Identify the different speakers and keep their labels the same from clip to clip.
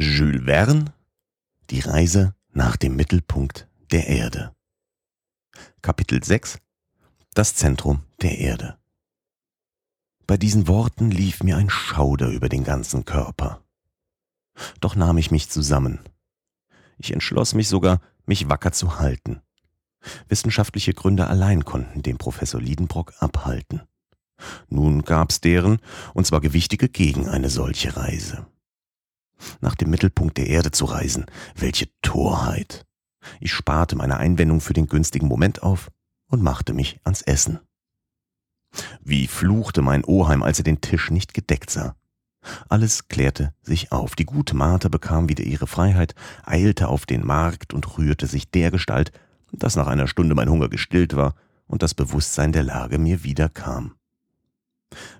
Speaker 1: Jules Verne Die Reise nach dem Mittelpunkt der Erde Kapitel 6 Das Zentrum der Erde Bei diesen Worten lief mir ein Schauder über den ganzen Körper. Doch nahm ich mich zusammen. Ich entschloss mich sogar, mich wacker zu halten. Wissenschaftliche Gründe allein konnten den Professor Liedenbrock abhalten. Nun gab's deren, und zwar gewichtige gegen eine solche Reise nach dem Mittelpunkt der Erde zu reisen. Welche Torheit. Ich sparte meine Einwendung für den günstigen Moment auf und machte mich ans Essen. Wie fluchte mein Oheim, als er den Tisch nicht gedeckt sah. Alles klärte sich auf. Die gute Martha bekam wieder ihre Freiheit, eilte auf den Markt und rührte sich dergestalt, dass nach einer Stunde mein Hunger gestillt war und das Bewusstsein der Lage mir wieder kam.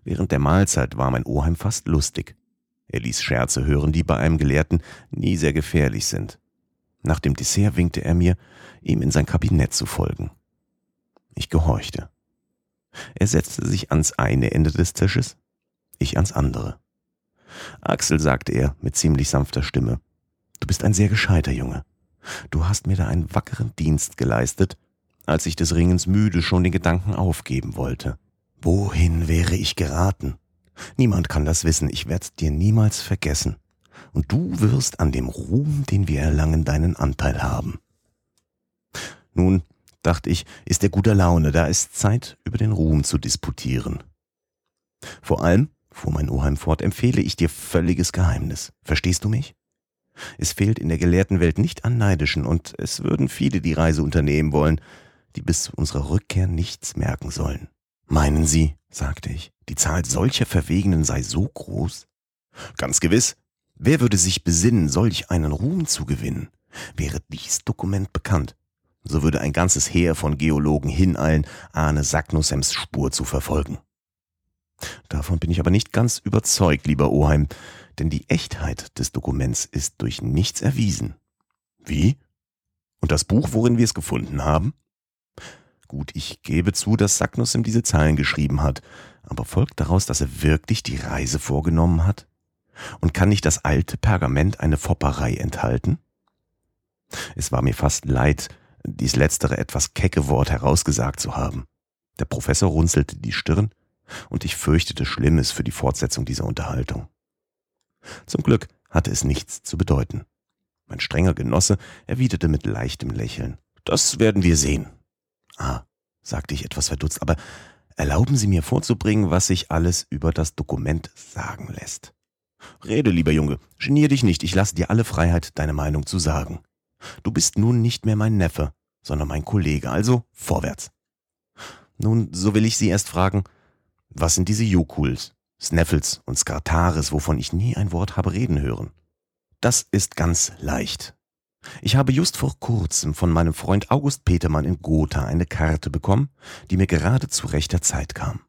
Speaker 1: Während der Mahlzeit war mein Oheim fast lustig. Er ließ Scherze hören, die bei einem Gelehrten nie sehr gefährlich sind. Nach dem Dessert winkte er mir, ihm in sein Kabinett zu folgen. Ich gehorchte. Er setzte sich ans eine Ende des Tisches, ich ans andere. Axel, sagte er mit ziemlich sanfter Stimme, du bist ein sehr gescheiter Junge. Du hast mir da einen wackeren Dienst geleistet, als ich des Ringens müde schon den Gedanken aufgeben wollte. Wohin wäre ich geraten? Niemand kann das wissen, ich werd's dir niemals vergessen. Und du wirst an dem Ruhm, den wir erlangen, deinen Anteil haben. Nun, dachte ich, ist er guter Laune, da ist Zeit, über den Ruhm zu disputieren. Vor allem, fuhr mein Oheim fort, empfehle ich dir völliges Geheimnis. Verstehst du mich? Es fehlt in der gelehrten Welt nicht an Neidischen, und es würden viele die Reise unternehmen wollen, die bis zu unserer Rückkehr nichts merken sollen. Meinen Sie, sagte ich, die Zahl solcher Verwegenen sei so groß? Ganz gewiss. Wer würde sich besinnen, solch einen Ruhm zu gewinnen? Wäre dies Dokument bekannt, so würde ein ganzes Heer von Geologen hineilen, Arne Sacknussems Spur zu verfolgen. Davon bin ich aber nicht ganz überzeugt, lieber Oheim, denn die Echtheit des Dokuments ist durch nichts erwiesen. Wie? Und das Buch, worin wir es gefunden haben? Gut, ich gebe zu, dass Sacknuss ihm diese Zeilen geschrieben hat, aber folgt daraus, dass er wirklich die Reise vorgenommen hat? Und kann nicht das alte Pergament eine Fopperei enthalten? Es war mir fast leid, dies letztere etwas kecke Wort herausgesagt zu haben. Der Professor runzelte die Stirn, und ich fürchtete Schlimmes für die Fortsetzung dieser Unterhaltung. Zum Glück hatte es nichts zu bedeuten. Mein strenger Genosse erwiderte mit leichtem Lächeln. Das werden wir sehen. Ah, sagte ich etwas verdutzt, aber erlauben Sie mir vorzubringen, was sich alles über das Dokument sagen lässt. Rede, lieber Junge, genier dich nicht, ich lasse dir alle Freiheit, deine Meinung zu sagen. Du bist nun nicht mehr mein Neffe, sondern mein Kollege, also vorwärts. Nun, so will ich Sie erst fragen, was sind diese Jokuls, Sneffels und Skartaris, wovon ich nie ein Wort habe reden hören? Das ist ganz leicht. Ich habe just vor kurzem von meinem Freund August Petermann in Gotha eine Karte bekommen, die mir gerade zu rechter Zeit kam.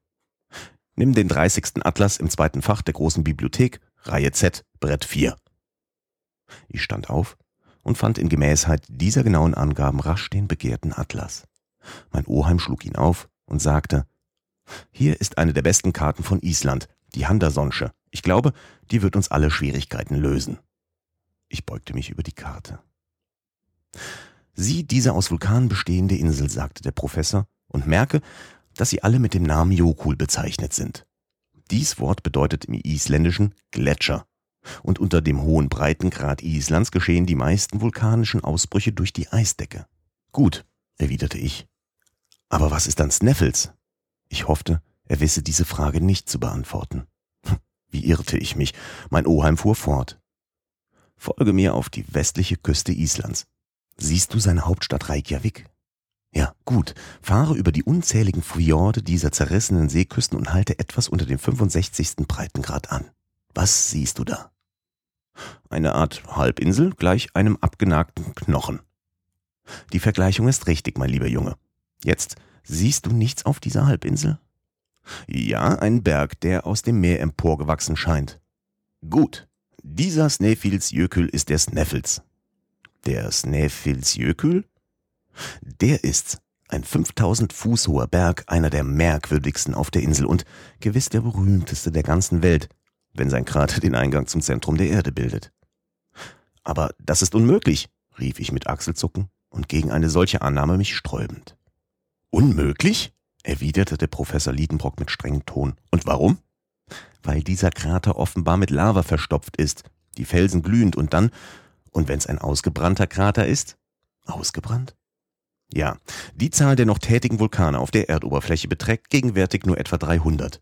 Speaker 1: Nimm den 30. Atlas im zweiten Fach der großen Bibliothek, Reihe Z, Brett 4. Ich stand auf und fand in Gemäßheit dieser genauen Angaben rasch den begehrten Atlas. Mein Oheim schlug ihn auf und sagte, hier ist eine der besten Karten von Island, die Handersonsche. Ich glaube, die wird uns alle Schwierigkeiten lösen. Ich beugte mich über die Karte. Sieh diese aus Vulkanen bestehende Insel, sagte der Professor, und merke, dass sie alle mit dem Namen Jokul bezeichnet sind. Dies Wort bedeutet im Isländischen Gletscher. Und unter dem hohen Breitengrad Islands geschehen die meisten vulkanischen Ausbrüche durch die Eisdecke. Gut, erwiderte ich. Aber was ist dann Sneffels? Ich hoffte, er wisse diese Frage nicht zu beantworten. Wie irrte ich mich? Mein Oheim fuhr fort. Folge mir auf die westliche Küste Islands. Siehst du seine Hauptstadt Reykjavik? Ja, gut. Fahre über die unzähligen Fjorde dieser zerrissenen Seeküsten und halte etwas unter dem 65. Breitengrad an. Was siehst du da? Eine Art Halbinsel gleich einem abgenagten Knochen. Die Vergleichung ist richtig, mein lieber Junge. Jetzt siehst du nichts auf dieser Halbinsel? Ja, ein Berg, der aus dem Meer emporgewachsen scheint. Gut. Dieser Snæfellsjökull ist der Sneffels. Der Snæfellsjökull? Der ist ein 5000 Fuß hoher Berg, einer der merkwürdigsten auf der Insel und gewiss der berühmteste der ganzen Welt, wenn sein Krater den Eingang zum Zentrum der Erde bildet. Aber das ist unmöglich, rief ich mit Achselzucken und gegen eine solche Annahme mich sträubend. Unmöglich? erwiderte der Professor Liedenbrock mit strengem Ton. Und warum? Weil dieser Krater offenbar mit Lava verstopft ist, die Felsen glühend und dann, und wenn's ein ausgebrannter Krater ist? Ausgebrannt? Ja, die Zahl der noch tätigen Vulkane auf der Erdoberfläche beträgt gegenwärtig nur etwa 300.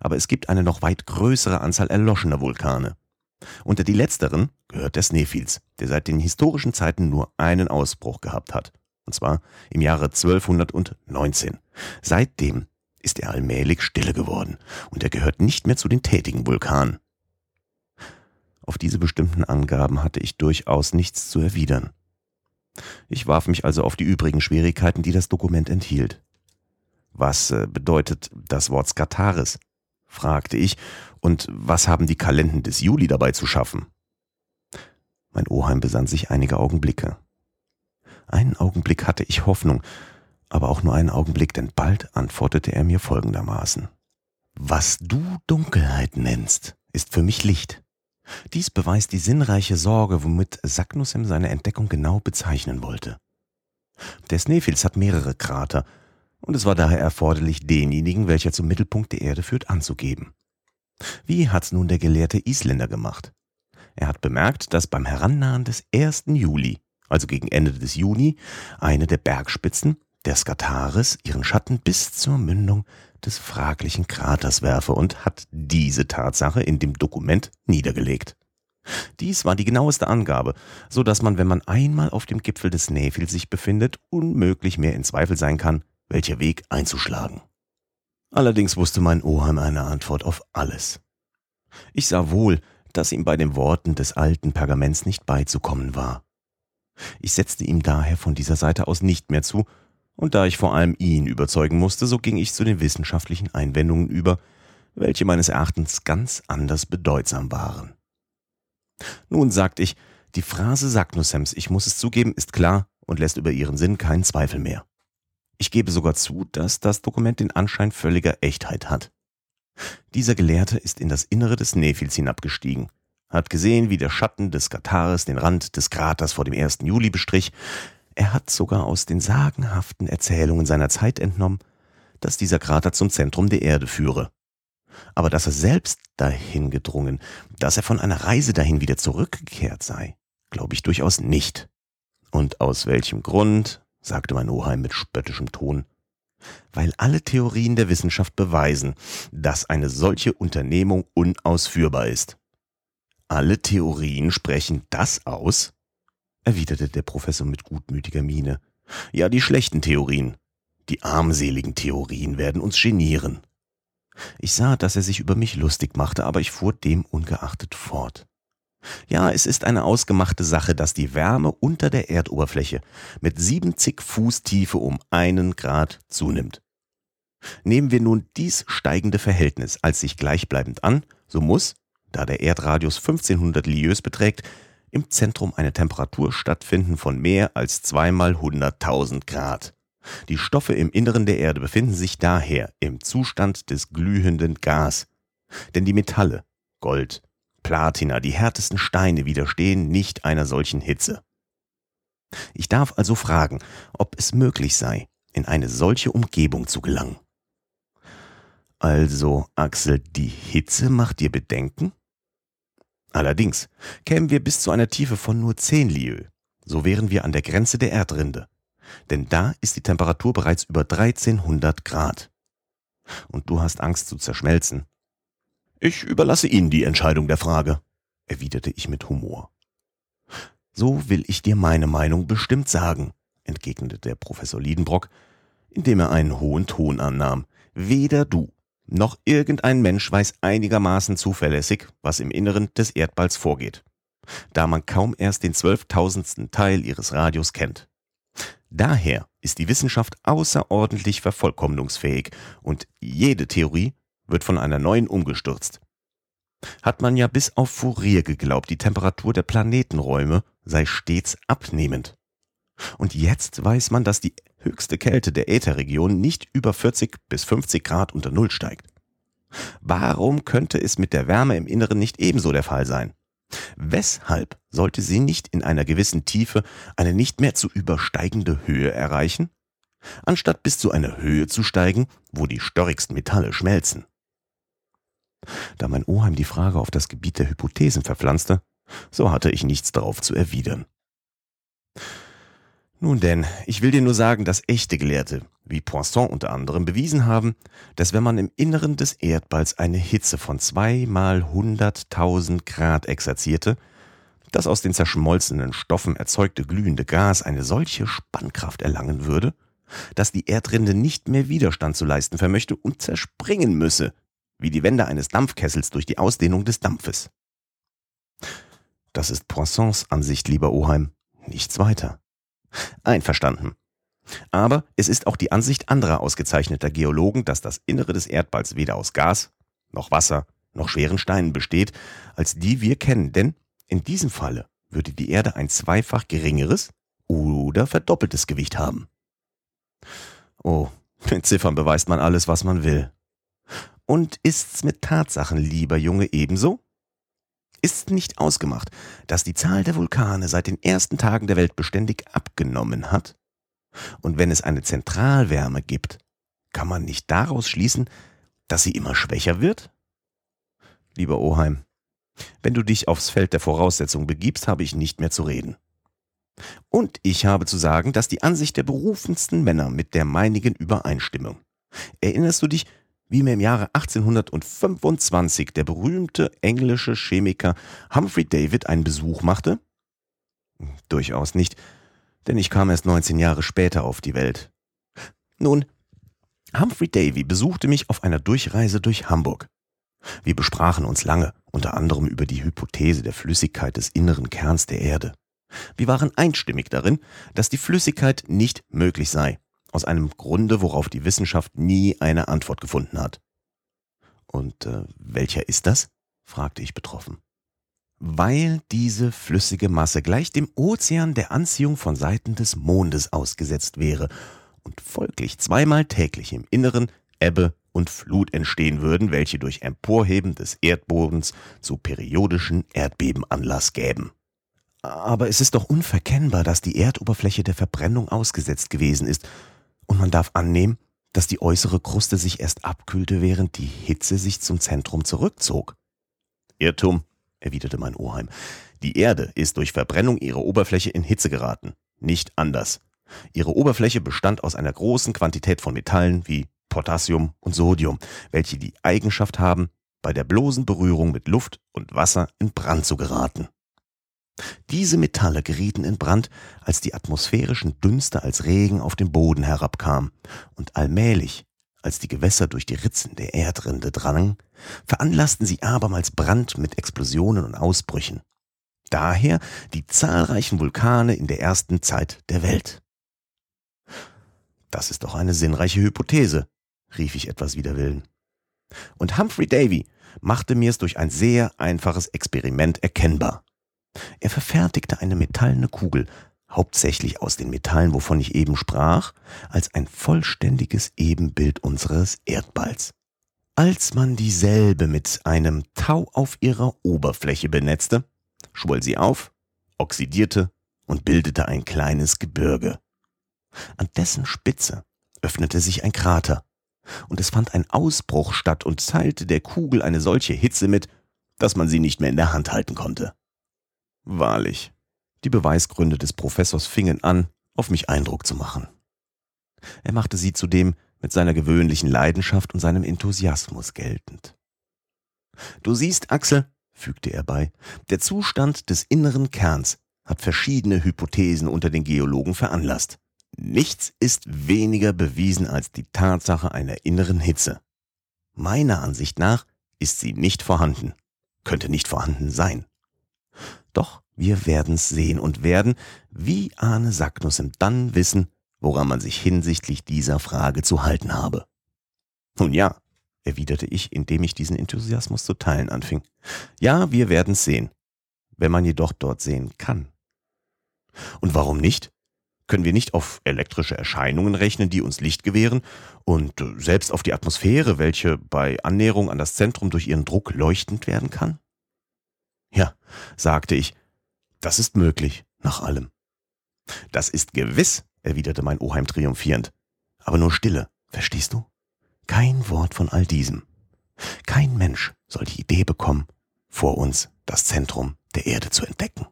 Speaker 1: Aber es gibt eine noch weit größere Anzahl erloschener Vulkane. Unter die letzteren gehört der Sneffels, der seit den historischen Zeiten nur einen Ausbruch gehabt hat. Und zwar im Jahre 1219. Seitdem ist er allmählich stille geworden und er gehört nicht mehr zu den tätigen Vulkanen. Auf diese bestimmten Angaben hatte ich durchaus nichts zu erwidern. Ich warf mich also auf die übrigen Schwierigkeiten, die das Dokument enthielt. Was äh, bedeutet das Wort Skataris? fragte ich, und was haben die Kalenden des Juli dabei zu schaffen? Mein Oheim besann sich einige Augenblicke. Einen Augenblick hatte ich Hoffnung, aber auch nur einen Augenblick, denn bald antwortete er mir folgendermaßen. Was du Dunkelheit nennst, ist für mich Licht. Dies beweist die sinnreiche Sorge, womit Saknussemm seine Entdeckung genau bezeichnen wollte. Der Sneffels hat mehrere Krater, und es war daher erforderlich, denjenigen, welcher zum Mittelpunkt der Erde führt, anzugeben. Wie hat's nun der gelehrte Isländer gemacht? Er hat bemerkt, dass beim Herannahen des 1. Juli, also gegen Ende des Juni, eine der Bergspitzen, der Skataris, ihren Schatten bis zur Mündung des fraglichen Kraters werfe und hat diese Tatsache in dem Dokument niedergelegt. Dies war die genaueste Angabe, so dass man, wenn man einmal auf dem Gipfel des Nephil sich befindet, unmöglich mehr in Zweifel sein kann, welcher Weg einzuschlagen. Allerdings wusste mein Oheim eine Antwort auf alles. Ich sah wohl, dass ihm bei den Worten des alten Pergaments nicht beizukommen war. Ich setzte ihm daher von dieser Seite aus nicht mehr zu und da ich vor allem ihn überzeugen musste, so ging ich zu den wissenschaftlichen Einwendungen über, welche meines Erachtens ganz anders bedeutsam waren. Nun, sagte ich, die Phrase Saknussems, ich muss es zugeben, ist klar und lässt über ihren Sinn keinen Zweifel mehr. Ich gebe sogar zu, dass das Dokument den Anschein völliger Echtheit hat. Dieser Gelehrte ist in das Innere des Nephils hinabgestiegen, hat gesehen, wie der Schatten des Katares den Rand des Kraters vor dem 1. Juli bestrich, er hat sogar aus den sagenhaften Erzählungen seiner Zeit entnommen, dass dieser Krater zum Zentrum der Erde führe. Aber dass er selbst dahin gedrungen, dass er von einer Reise dahin wieder zurückgekehrt sei, glaube ich durchaus nicht. Und aus welchem Grund, sagte mein Oheim mit spöttischem Ton, weil alle Theorien der Wissenschaft beweisen, dass eine solche Unternehmung unausführbar ist. Alle Theorien sprechen das aus? Erwiderte der Professor mit gutmütiger Miene. Ja, die schlechten Theorien. Die armseligen Theorien werden uns genieren. Ich sah, dass er sich über mich lustig machte, aber ich fuhr dem ungeachtet fort. Ja, es ist eine ausgemachte Sache, dass die Wärme unter der Erdoberfläche mit 70 Fuß Tiefe um einen Grad zunimmt. Nehmen wir nun dies steigende Verhältnis als sich gleichbleibend an, so muss, da der Erdradius 1500 Lieues beträgt, im Zentrum eine Temperatur stattfinden von mehr als zweimal 100.000 Grad. Die Stoffe im Inneren der Erde befinden sich daher im Zustand des glühenden Gas. Denn die Metalle, Gold, Platina, die härtesten Steine widerstehen nicht einer solchen Hitze. Ich darf also fragen, ob es möglich sei, in eine solche Umgebung zu gelangen. Also, Axel, die Hitze macht dir Bedenken? Allerdings, kämen wir bis zu einer Tiefe von nur 10 Lieues, so wären wir an der Grenze der Erdrinde. Denn da ist die Temperatur bereits über 1300 Grad. Und du hast Angst zu zerschmelzen. Ich überlasse Ihnen die Entscheidung der Frage, erwiderte ich mit Humor. So will ich dir meine Meinung bestimmt sagen, entgegnete der Professor Liedenbrock, indem er einen hohen Ton annahm. Weder du noch irgendein Mensch weiß einigermaßen zuverlässig, was im Inneren des Erdballs vorgeht, da man kaum erst den zwölftausendsten Teil ihres Radius kennt. Daher ist die Wissenschaft außerordentlich vervollkommnungsfähig und jede Theorie wird von einer neuen umgestürzt. Hat man ja bis auf Fourier geglaubt, die Temperatur der Planetenräume sei stets abnehmend. Und jetzt weiß man, dass die höchste Kälte der Ätherregion nicht über 40 bis 50 Grad unter Null steigt. Warum könnte es mit der Wärme im Inneren nicht ebenso der Fall sein? Weshalb sollte sie nicht in einer gewissen Tiefe eine nicht mehr zu übersteigende Höhe erreichen, anstatt bis zu einer Höhe zu steigen, wo die störrigsten Metalle schmelzen? Da mein Oheim die Frage auf das Gebiet der Hypothesen verpflanzte, so hatte ich nichts darauf zu erwidern. Nun denn, ich will dir nur sagen, dass echte Gelehrte, wie Poisson unter anderem, bewiesen haben, dass wenn man im Inneren des Erdballs eine Hitze von zweimal hunderttausend Grad exerzierte, das aus den zerschmolzenen Stoffen erzeugte glühende Gas eine solche Spannkraft erlangen würde, dass die Erdrinde nicht mehr Widerstand zu leisten vermöchte und zerspringen müsse, wie die Wände eines Dampfkessels durch die Ausdehnung des Dampfes. Das ist Poissons Ansicht, lieber Oheim, nichts weiter. Einverstanden. Aber es ist auch die Ansicht anderer ausgezeichneter Geologen, dass das Innere des Erdballs weder aus Gas, noch Wasser, noch schweren Steinen besteht, als die wir kennen, denn in diesem Falle würde die Erde ein zweifach geringeres oder verdoppeltes Gewicht haben. Oh, mit Ziffern beweist man alles, was man will. Und ist's mit Tatsachen, lieber Junge, ebenso? Ist nicht ausgemacht, dass die Zahl der Vulkane seit den ersten Tagen der Welt beständig abgenommen hat? Und wenn es eine Zentralwärme gibt, kann man nicht daraus schließen, dass sie immer schwächer wird? Lieber Oheim, wenn du dich aufs Feld der Voraussetzung begibst, habe ich nicht mehr zu reden. Und ich habe zu sagen, dass die Ansicht der berufensten Männer mit der meinigen Übereinstimmung. Erinnerst du dich, wie mir im Jahre 1825 der berühmte englische Chemiker Humphrey David einen Besuch machte? Durchaus nicht, denn ich kam erst 19 Jahre später auf die Welt. Nun, Humphrey Davy besuchte mich auf einer Durchreise durch Hamburg. Wir besprachen uns lange, unter anderem über die Hypothese der Flüssigkeit des inneren Kerns der Erde. Wir waren einstimmig darin, dass die Flüssigkeit nicht möglich sei, aus einem Grunde, worauf die Wissenschaft nie eine Antwort gefunden hat. Und äh, welcher ist das? fragte ich betroffen. Weil diese flüssige Masse gleich dem Ozean der Anziehung von Seiten des Mondes ausgesetzt wäre und folglich zweimal täglich im Inneren Ebbe und Flut entstehen würden, welche durch Emporheben des Erdbodens zu periodischen Erdbeben Anlass gäben. Aber es ist doch unverkennbar, dass die Erdoberfläche der Verbrennung ausgesetzt gewesen ist und man darf annehmen, dass die äußere Kruste sich erst abkühlte, während die Hitze sich zum Zentrum zurückzog. Irrtum, erwiderte mein Oheim. Die Erde ist durch Verbrennung ihrer Oberfläche in Hitze geraten. Nicht anders. Ihre Oberfläche bestand aus einer großen Quantität von Metallen wie Potassium und Sodium, welche die Eigenschaft haben, bei der bloßen Berührung mit Luft und Wasser in Brand zu geraten. Diese Metalle gerieten in Brand, als die atmosphärischen Dünste als Regen auf den Boden herabkamen, und allmählich, als die Gewässer durch die Ritzen der Erdrinde drangen, veranlassten sie abermals Brand mit Explosionen und Ausbrüchen. Daher die zahlreichen Vulkane in der ersten Zeit der Welt. Das ist doch eine sinnreiche Hypothese, rief ich etwas wider Willen. Und Humphrey Davy machte mir es durch ein sehr einfaches Experiment erkennbar. Er verfertigte eine metallene Kugel, hauptsächlich aus den Metallen, wovon ich eben sprach, als ein vollständiges Ebenbild unseres Erdballs. Als man dieselbe mit einem Tau auf ihrer Oberfläche benetzte, schwoll sie auf, oxidierte und bildete ein kleines Gebirge. An dessen Spitze öffnete sich ein Krater, und es fand ein Ausbruch statt und teilte der Kugel eine solche Hitze mit, dass man sie nicht mehr in der Hand halten konnte. Wahrlich, die Beweisgründe des Professors fingen an, auf mich Eindruck zu machen. Er machte sie zudem mit seiner gewöhnlichen Leidenschaft und seinem Enthusiasmus geltend. Du siehst, Axel, fügte er bei, der Zustand des inneren Kerns hat verschiedene Hypothesen unter den Geologen veranlasst. Nichts ist weniger bewiesen als die Tatsache einer inneren Hitze. Meiner Ansicht nach ist sie nicht vorhanden, könnte nicht vorhanden sein. Doch wir werden's sehen und werden, wie Arne Sacknussem, dann wissen, woran man sich hinsichtlich dieser Frage zu halten habe. Nun ja, erwiderte ich, indem ich diesen Enthusiasmus zu teilen anfing. Ja, wir werden's sehen, wenn man jedoch dort sehen kann. Und warum nicht? Können wir nicht auf elektrische Erscheinungen rechnen, die uns Licht gewähren, und selbst auf die Atmosphäre, welche bei Annäherung an das Zentrum durch ihren Druck leuchtend werden kann? Ja, sagte ich, das ist möglich, nach allem. Das ist gewiss, erwiderte mein Oheim triumphierend. Aber nur Stille, verstehst du? Kein Wort von all diesem. Kein Mensch soll die Idee bekommen, vor uns das Zentrum der Erde zu entdecken.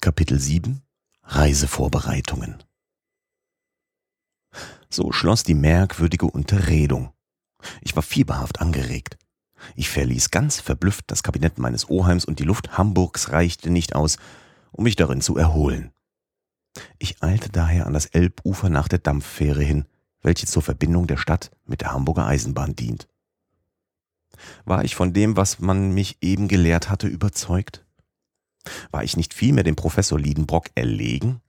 Speaker 1: Kapitel 7 Reisevorbereitungen So schloss die merkwürdige Unterredung. Ich war fieberhaft angeregt. Ich verließ ganz verblüfft das Kabinett meines Oheims und die Luft Hamburgs reichte nicht aus, um mich darin zu erholen. Ich eilte daher an das Elbufer nach der Dampffähre hin, welche zur Verbindung der Stadt mit der Hamburger Eisenbahn dient. War ich von dem, was man mich eben gelehrt hatte, überzeugt? War ich nicht vielmehr dem Professor Liedenbrock erlegen?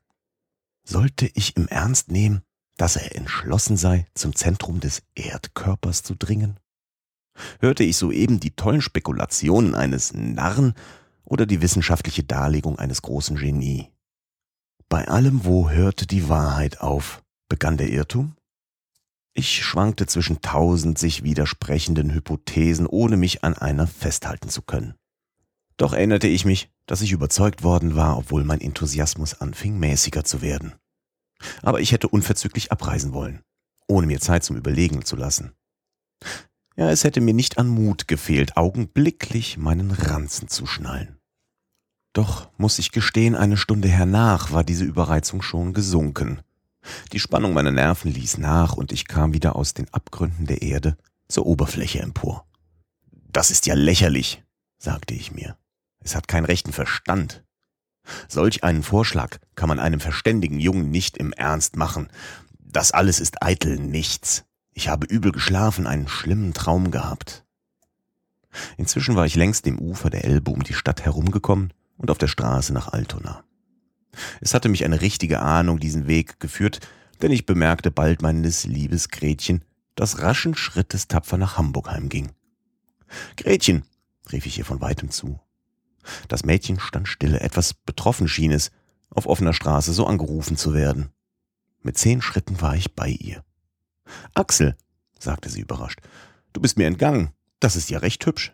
Speaker 1: Sollte ich im Ernst nehmen, dass er entschlossen sei, zum Zentrum des Erdkörpers zu dringen? Hörte ich soeben die tollen Spekulationen eines Narren oder die wissenschaftliche Darlegung eines großen Genie? Bei allem wo hörte die Wahrheit auf, begann der Irrtum? Ich schwankte zwischen tausend sich widersprechenden Hypothesen, ohne mich an einer festhalten zu können. Doch erinnerte ich mich, dass ich überzeugt worden war, obwohl mein Enthusiasmus anfing mäßiger zu werden. Aber ich hätte unverzüglich abreisen wollen, ohne mir Zeit zum Überlegen zu lassen. Ja, es hätte mir nicht an Mut gefehlt, augenblicklich meinen Ranzen zu schnallen. Doch, muss ich gestehen, eine Stunde hernach war diese Überreizung schon gesunken. Die Spannung meiner Nerven ließ nach und ich kam wieder aus den Abgründen der Erde zur Oberfläche empor. Das ist ja lächerlich, sagte ich mir. Es hat keinen rechten Verstand. Solch einen Vorschlag kann man einem verständigen Jungen nicht im Ernst machen. Das alles ist eitel nichts. Ich habe übel geschlafen, einen schlimmen Traum gehabt. Inzwischen war ich längs dem Ufer der Elbe um die Stadt herumgekommen und auf der Straße nach Altona. Es hatte mich eine richtige Ahnung diesen Weg geführt, denn ich bemerkte bald meines liebes Gretchen, das raschen Schrittes tapfer nach Hamburg heimging. Gretchen, rief ich ihr von weitem zu. Das Mädchen stand stille, etwas betroffen schien es, auf offener Straße so angerufen zu werden. Mit zehn Schritten war ich bei ihr. Axel, sagte sie überrascht, du bist mir entgangen. Das ist ja recht hübsch.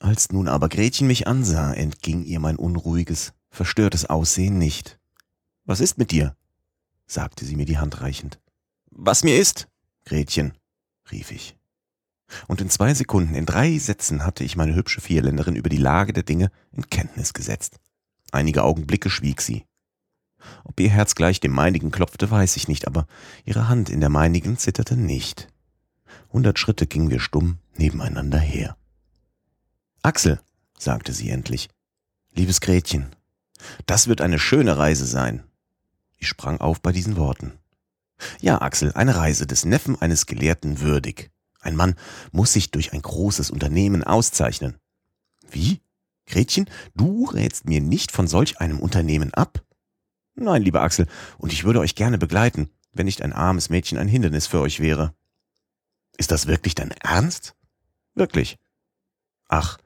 Speaker 1: Als nun aber Gretchen mich ansah, entging ihr mein unruhiges, verstörtes Aussehen nicht. Was ist mit dir? sagte sie mir die Hand reichend. Was mir ist? Gretchen, rief ich. Und in zwei Sekunden, in drei Sätzen hatte ich meine hübsche Vierländerin über die Lage der Dinge in Kenntnis gesetzt. Einige Augenblicke schwieg sie. Ob ihr Herz gleich dem meinigen klopfte, weiß ich nicht, aber ihre Hand in der meinigen zitterte nicht. Hundert Schritte gingen wir stumm nebeneinander her. Axel, sagte sie endlich, liebes Gretchen, das wird eine schöne Reise sein. Ich sprang auf bei diesen Worten. Ja, Axel, eine Reise des Neffen eines Gelehrten würdig. Ein Mann muss sich durch ein großes Unternehmen auszeichnen. Wie? Gretchen, du rätst mir nicht von solch einem Unternehmen ab? Nein, lieber Axel, und ich würde euch gerne begleiten, wenn nicht ein armes Mädchen ein Hindernis für euch wäre. Ist das wirklich dein Ernst? Wirklich. Ach,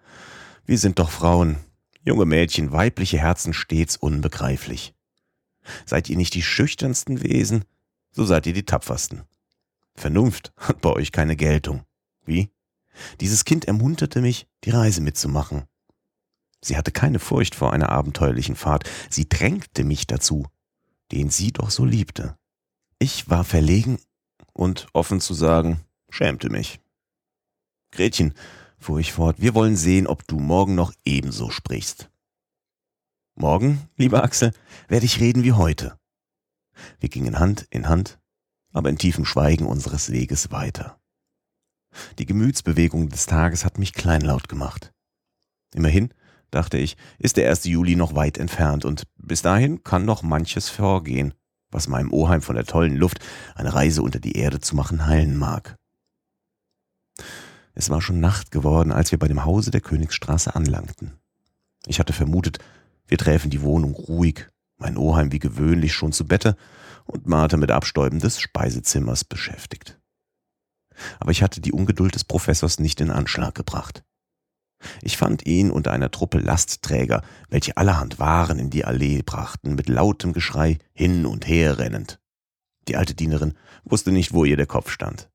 Speaker 1: wir sind doch Frauen. Junge Mädchen, weibliche Herzen stets unbegreiflich. Seid ihr nicht die schüchternsten Wesen, so seid ihr die tapfersten. Vernunft hat bei euch keine Geltung. Wie? Dieses Kind ermunterte mich, die Reise mitzumachen. Sie hatte keine Furcht vor einer abenteuerlichen Fahrt, sie drängte mich dazu, den sie doch so liebte. Ich war verlegen und, offen zu sagen, schämte mich. Gretchen, fuhr ich fort, wir wollen sehen, ob du morgen noch ebenso sprichst. Morgen, lieber Axel, werde ich reden wie heute. Wir gingen Hand in Hand, aber in tiefem Schweigen unseres Weges weiter. Die Gemütsbewegung des Tages hat mich kleinlaut gemacht. Immerhin, dachte ich, ist der 1. Juli noch weit entfernt und bis dahin kann noch manches vorgehen, was meinem Oheim von der tollen Luft eine Reise unter die Erde zu machen heilen mag. Es war schon Nacht geworden, als wir bei dem Hause der Königsstraße anlangten. Ich hatte vermutet, wir träfen die Wohnung ruhig, mein Oheim wie gewöhnlich schon zu Bette und Martha mit Abstäuben des Speisezimmers beschäftigt. Aber ich hatte die Ungeduld des Professors nicht in Anschlag gebracht. Ich fand ihn unter einer Truppe Lastträger, welche allerhand Waren in die Allee brachten, mit lautem Geschrei hin und her rennend. Die alte Dienerin wusste nicht, wo ihr der Kopf stand.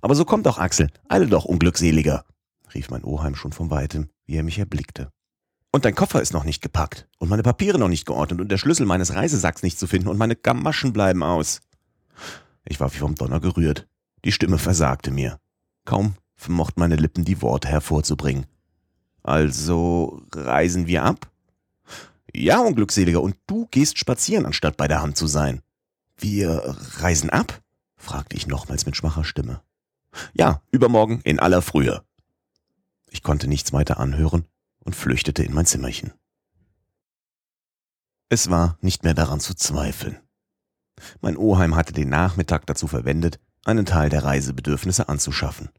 Speaker 1: Aber so kommt doch, Axel, eile doch, Unglückseliger, rief mein Oheim schon von weitem, wie er mich erblickte. Und dein Koffer ist noch nicht gepackt und meine Papiere noch nicht geordnet und der Schlüssel meines Reisesacks nicht zu finden und meine Gamaschen bleiben aus. Ich war wie vom Donner gerührt. Die Stimme versagte mir. Kaum vermochten meine Lippen die Worte hervorzubringen. Also reisen wir ab? Ja, Unglückseliger, und du gehst spazieren, anstatt bei der Hand zu sein. Wir reisen ab? fragte ich nochmals mit schwacher Stimme. Ja, übermorgen in aller Frühe. Ich konnte nichts weiter anhören und flüchtete in mein Zimmerchen. Es war nicht mehr daran zu zweifeln. Mein Oheim hatte den Nachmittag dazu verwendet, einen Teil der Reisebedürfnisse anzuschaffen.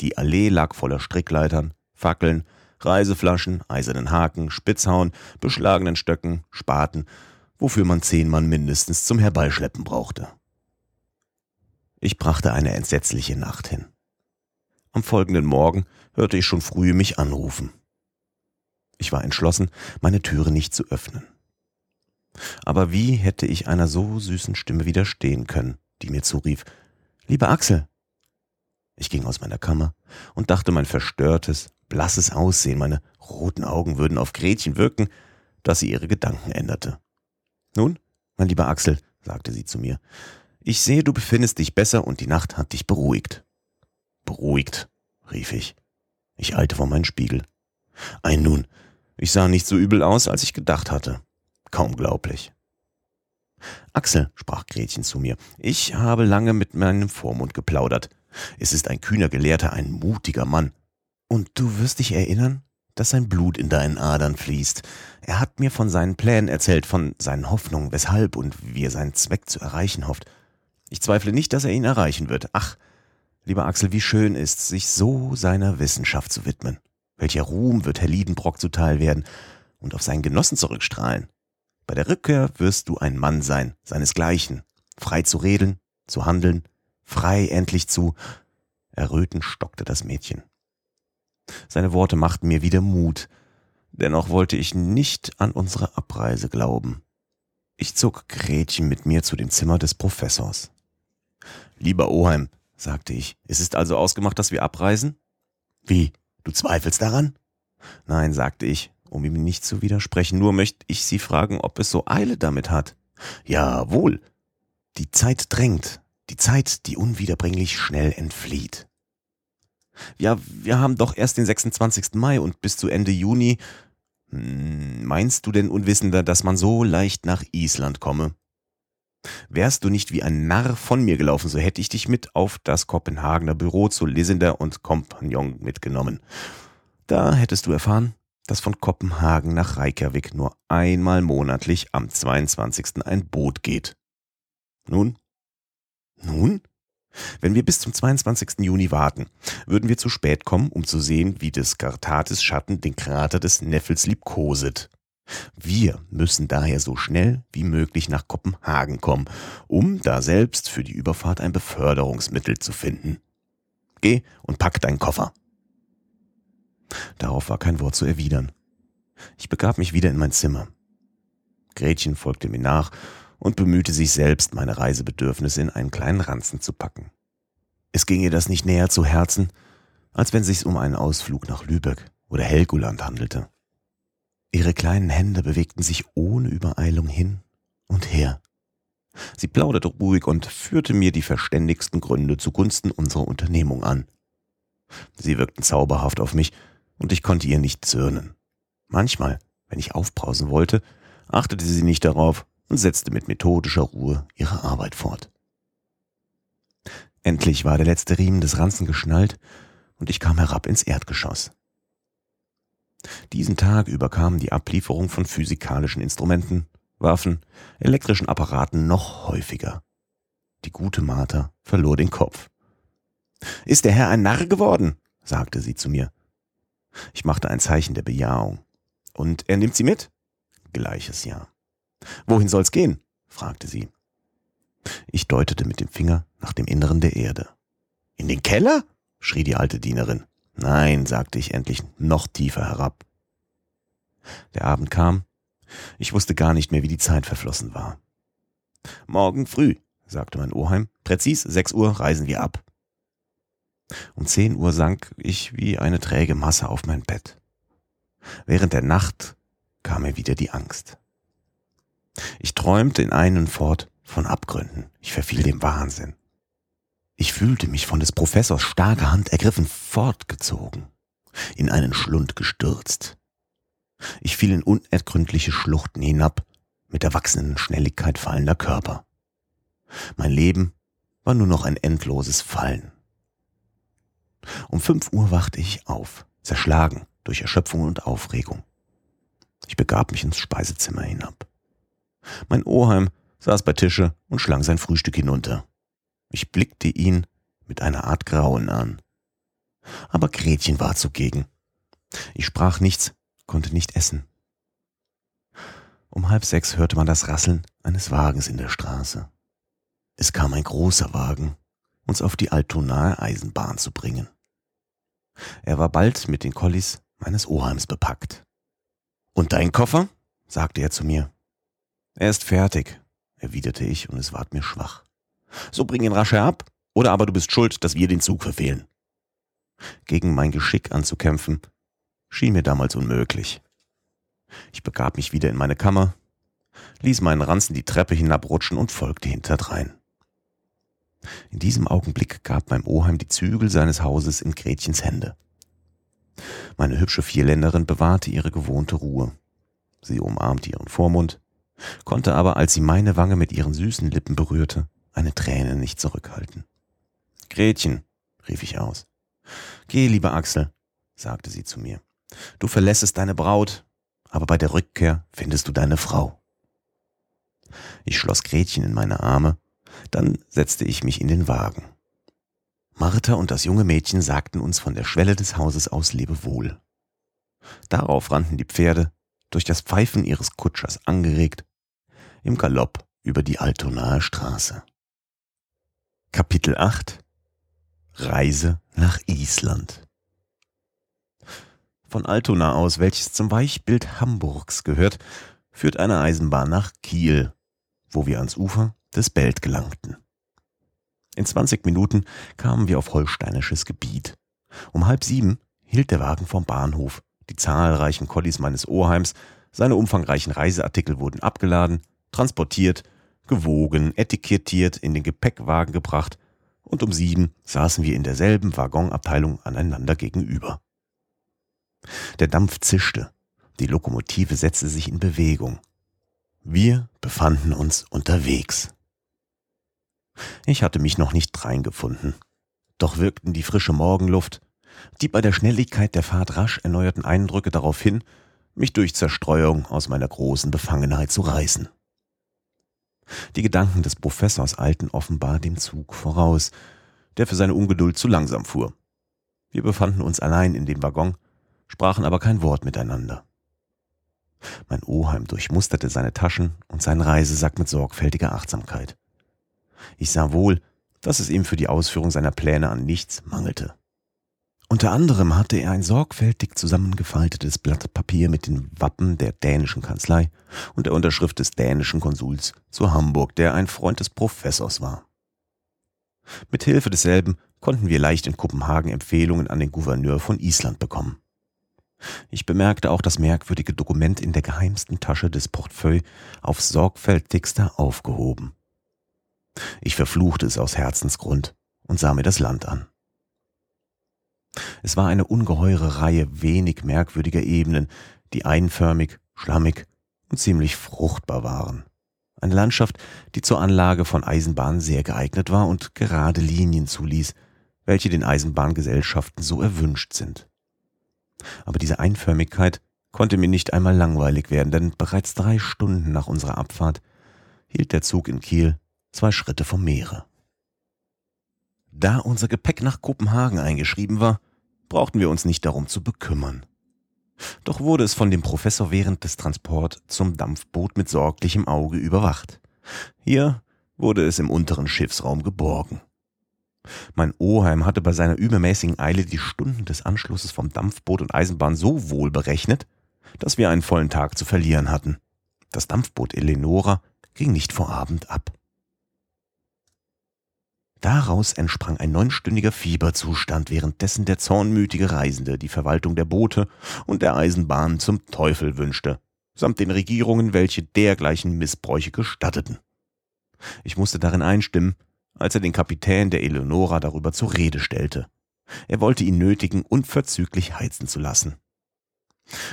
Speaker 1: Die Allee lag voller Strickleitern, Fackeln, Reiseflaschen, eisernen Haken, Spitzhauen, beschlagenen Stöcken, Spaten, wofür man zehn Mann mindestens zum Herbeischleppen brauchte. Ich brachte eine entsetzliche Nacht hin. Am folgenden Morgen hörte ich schon früh mich anrufen. Ich war entschlossen, meine Türe nicht zu öffnen. Aber wie hätte ich einer so süßen Stimme widerstehen können, die mir zurief, Lieber Axel. Ich ging aus meiner Kammer und dachte, mein verstörtes, blasses Aussehen, meine roten Augen würden auf Gretchen wirken, dass sie ihre Gedanken änderte. Nun, mein lieber Axel, sagte sie zu mir, ich sehe, du befindest dich besser und die Nacht hat dich beruhigt. Beruhigt, rief ich. Ich eilte vor meinen Spiegel. Ein nun, ich sah nicht so übel aus, als ich gedacht hatte. Kaum glaublich. Axel, sprach Gretchen zu mir, ich habe lange mit meinem Vormund geplaudert. Es ist ein kühner Gelehrter, ein mutiger Mann. Und du wirst dich erinnern, dass sein Blut in deinen Adern fließt. Er hat mir von seinen Plänen erzählt, von seinen Hoffnungen, weshalb und wie er seinen Zweck zu erreichen hofft. Ich zweifle nicht, dass er ihn erreichen wird. Ach, lieber Axel, wie schön ist, sich so seiner Wissenschaft zu widmen. Welcher Ruhm wird Herr Liedenbrock zuteil werden und auf seinen Genossen zurückstrahlen. Bei der Rückkehr wirst du ein Mann sein, seinesgleichen, frei zu reden, zu handeln, frei endlich zu. Errötend stockte das Mädchen. Seine Worte machten mir wieder Mut, dennoch wollte ich nicht an unsere Abreise glauben. Ich zog Gretchen mit mir zu dem Zimmer des Professors. Lieber Oheim, sagte ich, es ist also ausgemacht, dass wir abreisen? Wie, du zweifelst daran? Nein, sagte ich, um ihm nicht zu widersprechen, nur möchte ich Sie fragen, ob es so Eile damit hat. Jawohl. Die Zeit drängt, die Zeit, die unwiederbringlich schnell entflieht. Ja, wir haben doch erst den 26. Mai und bis zu Ende Juni. Hm, meinst du denn, Unwissender, dass man so leicht nach Island komme? Wärst du nicht wie ein Narr von mir gelaufen, so hätte ich dich mit auf das Kopenhagener Büro zu Lisinder und Kompagnon mitgenommen. Da hättest du erfahren, dass von Kopenhagen nach Reykjavik nur einmal monatlich am 22. ein Boot geht. Nun? Nun? Wenn wir bis zum 22. Juni warten, würden wir zu spät kommen, um zu sehen, wie des Kartates Schatten den Krater des Neffels liebkoset. Wir müssen daher so schnell wie möglich nach Kopenhagen kommen, um da selbst für die Überfahrt ein Beförderungsmittel zu finden. Geh und pack deinen Koffer. Darauf war kein Wort zu erwidern. Ich begab mich wieder in mein Zimmer. Gretchen folgte mir nach und bemühte sich selbst, meine Reisebedürfnisse in einen kleinen Ranzen zu packen. Es ging ihr das nicht näher zu Herzen, als wenn sich's um einen Ausflug nach Lübeck oder Helgoland handelte. Ihre kleinen Hände bewegten sich ohne Übereilung hin und her. Sie plauderte ruhig und führte mir die verständigsten Gründe zugunsten unserer Unternehmung an. Sie wirkten zauberhaft auf mich, und ich konnte ihr nicht zürnen. Manchmal, wenn ich aufbrausen wollte, achtete sie nicht darauf und setzte mit methodischer Ruhe ihre Arbeit fort. Endlich war der letzte Riemen des Ranzen geschnallt und ich kam herab ins Erdgeschoss. Diesen Tag überkam die Ablieferung von physikalischen Instrumenten, Waffen, elektrischen Apparaten noch häufiger. Die gute Martha verlor den Kopf. Ist der Herr ein Narr geworden? sagte sie zu mir. Ich machte ein Zeichen der Bejahung. Und er nimmt sie mit? Gleiches Ja. Wohin soll's gehen? fragte sie. Ich deutete mit dem Finger nach dem Inneren der Erde. In den Keller? schrie die alte Dienerin. Nein, sagte ich endlich noch tiefer herab. Der Abend kam. Ich wusste gar nicht mehr, wie die Zeit verflossen war. Morgen früh, sagte mein Oheim, präzis sechs Uhr reisen wir ab. Um zehn Uhr sank ich wie eine träge Masse auf mein Bett. Während der Nacht kam mir wieder die Angst. Ich träumte in einen fort von Abgründen. Ich verfiel dem Wahnsinn. Ich fühlte mich von des Professors starker Hand ergriffen fortgezogen, in einen Schlund gestürzt. Ich fiel in unergründliche Schluchten hinab, mit der wachsenden Schnelligkeit fallender Körper. Mein Leben war nur noch ein endloses Fallen. Um fünf Uhr wachte ich auf, zerschlagen durch Erschöpfung und Aufregung. Ich begab mich ins Speisezimmer hinab. Mein Oheim saß bei Tische und schlang sein Frühstück hinunter. Ich blickte ihn mit einer Art Grauen an. Aber Gretchen war zugegen. Ich sprach nichts, konnte nicht essen. Um halb sechs hörte man das Rasseln eines Wagens in der Straße. Es kam ein großer Wagen, uns auf die Altonaer Eisenbahn zu bringen. Er war bald mit den Kollis meines Oheims bepackt. Und dein Koffer? sagte er zu mir. Er ist fertig, erwiderte ich, und es ward mir schwach. So bring ihn rasch herab, oder aber du bist schuld, dass wir den Zug verfehlen. Gegen mein Geschick anzukämpfen, schien mir damals unmöglich. Ich begab mich wieder in meine Kammer, ließ meinen Ranzen die Treppe hinabrutschen und folgte hinterdrein. In diesem Augenblick gab mein Oheim die Zügel seines Hauses in Gretchens Hände. Meine hübsche Vierländerin bewahrte ihre gewohnte Ruhe. Sie umarmte ihren Vormund, konnte aber, als sie meine Wange mit ihren süßen Lippen berührte, eine Träne nicht zurückhalten. Gretchen, rief ich aus. Geh, lieber Axel, sagte sie zu mir. Du verlässest deine Braut, aber bei der Rückkehr findest du deine Frau. Ich schloss Gretchen in meine Arme, dann setzte ich mich in den Wagen. Martha und das junge Mädchen sagten uns von der Schwelle des Hauses aus Lebewohl. Darauf rannten die Pferde, durch das Pfeifen ihres Kutschers angeregt, im Galopp über die Altonaer Straße. Kapitel 8 Reise nach Island Von Altona aus, welches zum Weichbild Hamburgs gehört, führt eine Eisenbahn nach Kiel, wo wir ans Ufer des Belt gelangten. In 20 Minuten kamen wir auf holsteinisches Gebiet. Um halb sieben hielt der Wagen vom Bahnhof die zahlreichen Kollis meines Oheims, seine umfangreichen Reiseartikel wurden abgeladen, transportiert, gewogen, etikettiert, in den Gepäckwagen gebracht und um sieben saßen wir in derselben Waggonabteilung aneinander gegenüber. Der Dampf zischte, die Lokomotive setzte sich in Bewegung. Wir befanden uns unterwegs. Ich hatte mich noch nicht reingefunden, doch wirkten die frische Morgenluft, die bei der Schnelligkeit der Fahrt rasch erneuerten Eindrücke darauf hin, mich durch Zerstreuung aus meiner großen Befangenheit zu reißen. Die Gedanken des Professors eilten offenbar dem Zug voraus, der für seine Ungeduld zu langsam fuhr. Wir befanden uns allein in dem Waggon, sprachen aber kein Wort miteinander. Mein Oheim durchmusterte seine Taschen und seinen Reisesack mit sorgfältiger Achtsamkeit. Ich sah wohl, dass es ihm für die Ausführung seiner Pläne an nichts mangelte. Unter anderem hatte er ein sorgfältig zusammengefaltetes Blatt Papier mit den Wappen der dänischen Kanzlei und der Unterschrift des dänischen Konsuls zu Hamburg, der ein Freund des Professors war. Mit Hilfe desselben konnten wir leicht in Kopenhagen Empfehlungen an den Gouverneur von Island bekommen. Ich bemerkte auch das merkwürdige Dokument in der geheimsten Tasche des Portefeuille aufs sorgfältigste aufgehoben. Ich verfluchte es aus Herzensgrund und sah mir das Land an. Es war eine ungeheure Reihe wenig merkwürdiger Ebenen, die einförmig, schlammig und ziemlich fruchtbar waren. Eine Landschaft, die zur Anlage von Eisenbahnen sehr geeignet war und gerade Linien zuließ, welche den Eisenbahngesellschaften so erwünscht sind. Aber diese Einförmigkeit konnte mir nicht einmal langweilig werden, denn bereits drei Stunden nach unserer Abfahrt hielt der Zug in Kiel zwei Schritte vom Meere. Da unser Gepäck nach Kopenhagen eingeschrieben war, brauchten wir uns nicht darum zu bekümmern. Doch wurde es von dem Professor während des Transport zum Dampfboot mit sorglichem Auge überwacht. Hier wurde es im unteren Schiffsraum geborgen. Mein Oheim hatte bei seiner übermäßigen Eile die Stunden des Anschlusses vom Dampfboot und Eisenbahn so wohl berechnet, dass wir einen vollen Tag zu verlieren hatten. Das Dampfboot Eleonora ging nicht vor Abend ab. Daraus entsprang ein neunstündiger Fieberzustand, währenddessen der zornmütige Reisende die Verwaltung der Boote und der Eisenbahn zum Teufel wünschte, samt den Regierungen, welche dergleichen Missbräuche gestatteten. Ich musste darin einstimmen, als er den Kapitän der Eleonora darüber zur Rede stellte. Er wollte ihn nötigen, unverzüglich heizen zu lassen.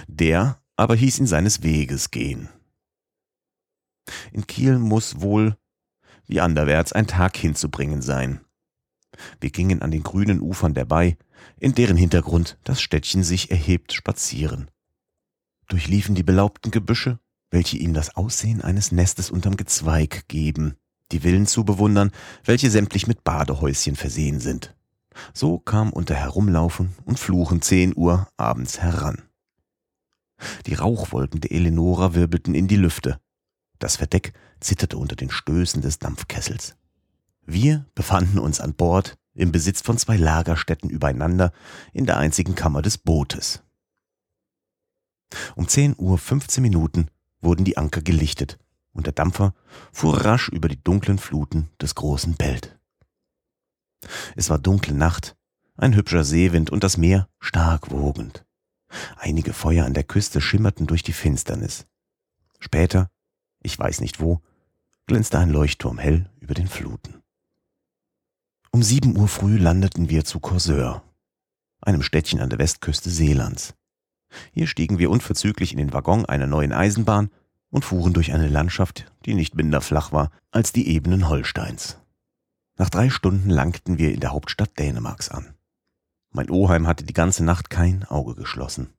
Speaker 1: Der aber hieß ihn seines Weges gehen. In Kiel muss wohl wie anderwärts ein Tag hinzubringen sein. Wir gingen an den grünen Ufern der Bay, in deren Hintergrund das Städtchen sich erhebt, spazieren. Durchliefen die belaubten Gebüsche, welche ihnen das Aussehen eines Nestes unterm Gezweig geben, die Villen zu bewundern, welche sämtlich mit Badehäuschen versehen sind. So kam unter Herumlaufen und Fluchen zehn Uhr abends heran. Die Rauchwolken der Eleonora wirbelten in die Lüfte. Das Verdeck zitterte unter den Stößen des Dampfkessels. Wir befanden uns an Bord im Besitz von zwei Lagerstätten übereinander in der einzigen Kammer des Bootes. Um 10 Uhr 15 Minuten wurden die Anker gelichtet und der Dampfer fuhr rasch über die dunklen Fluten des großen Belt. Es war dunkle Nacht, ein hübscher Seewind und das Meer stark wogend. Einige Feuer an der Küste schimmerten durch die Finsternis. Später, ich weiß nicht wo, glänzte ein Leuchtturm hell über den Fluten. Um sieben Uhr früh landeten wir zu Corseur, einem Städtchen an der Westküste Seelands. Hier stiegen wir unverzüglich in den Waggon einer neuen Eisenbahn und fuhren durch eine Landschaft, die nicht minder flach war als die Ebenen Holsteins. Nach drei Stunden langten wir in der Hauptstadt Dänemarks an. Mein Oheim hatte die ganze Nacht kein Auge geschlossen.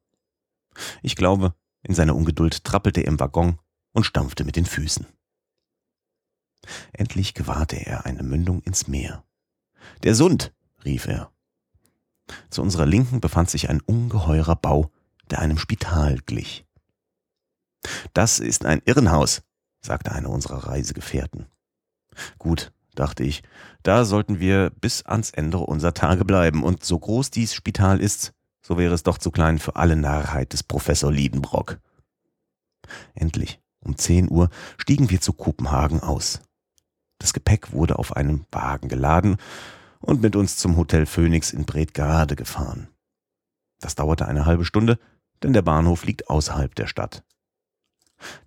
Speaker 1: Ich glaube, in seiner Ungeduld trappelte er im Waggon und stampfte mit den Füßen. Endlich gewahrte er eine Mündung ins Meer. Der Sund, rief er. Zu unserer Linken befand sich ein ungeheurer Bau, der einem Spital glich. Das ist ein Irrenhaus, sagte einer unserer Reisegefährten. Gut, dachte ich, da sollten wir bis ans Ende unserer Tage bleiben, und so groß dies Spital ist, so wäre es doch zu klein für alle Narrheit des Professor Liedenbrock. Endlich, um zehn Uhr, stiegen wir zu Kopenhagen aus. Das Gepäck wurde auf einem Wagen geladen und mit uns zum Hotel Phoenix in Bredgade gefahren. Das dauerte eine halbe Stunde, denn der Bahnhof liegt außerhalb der Stadt.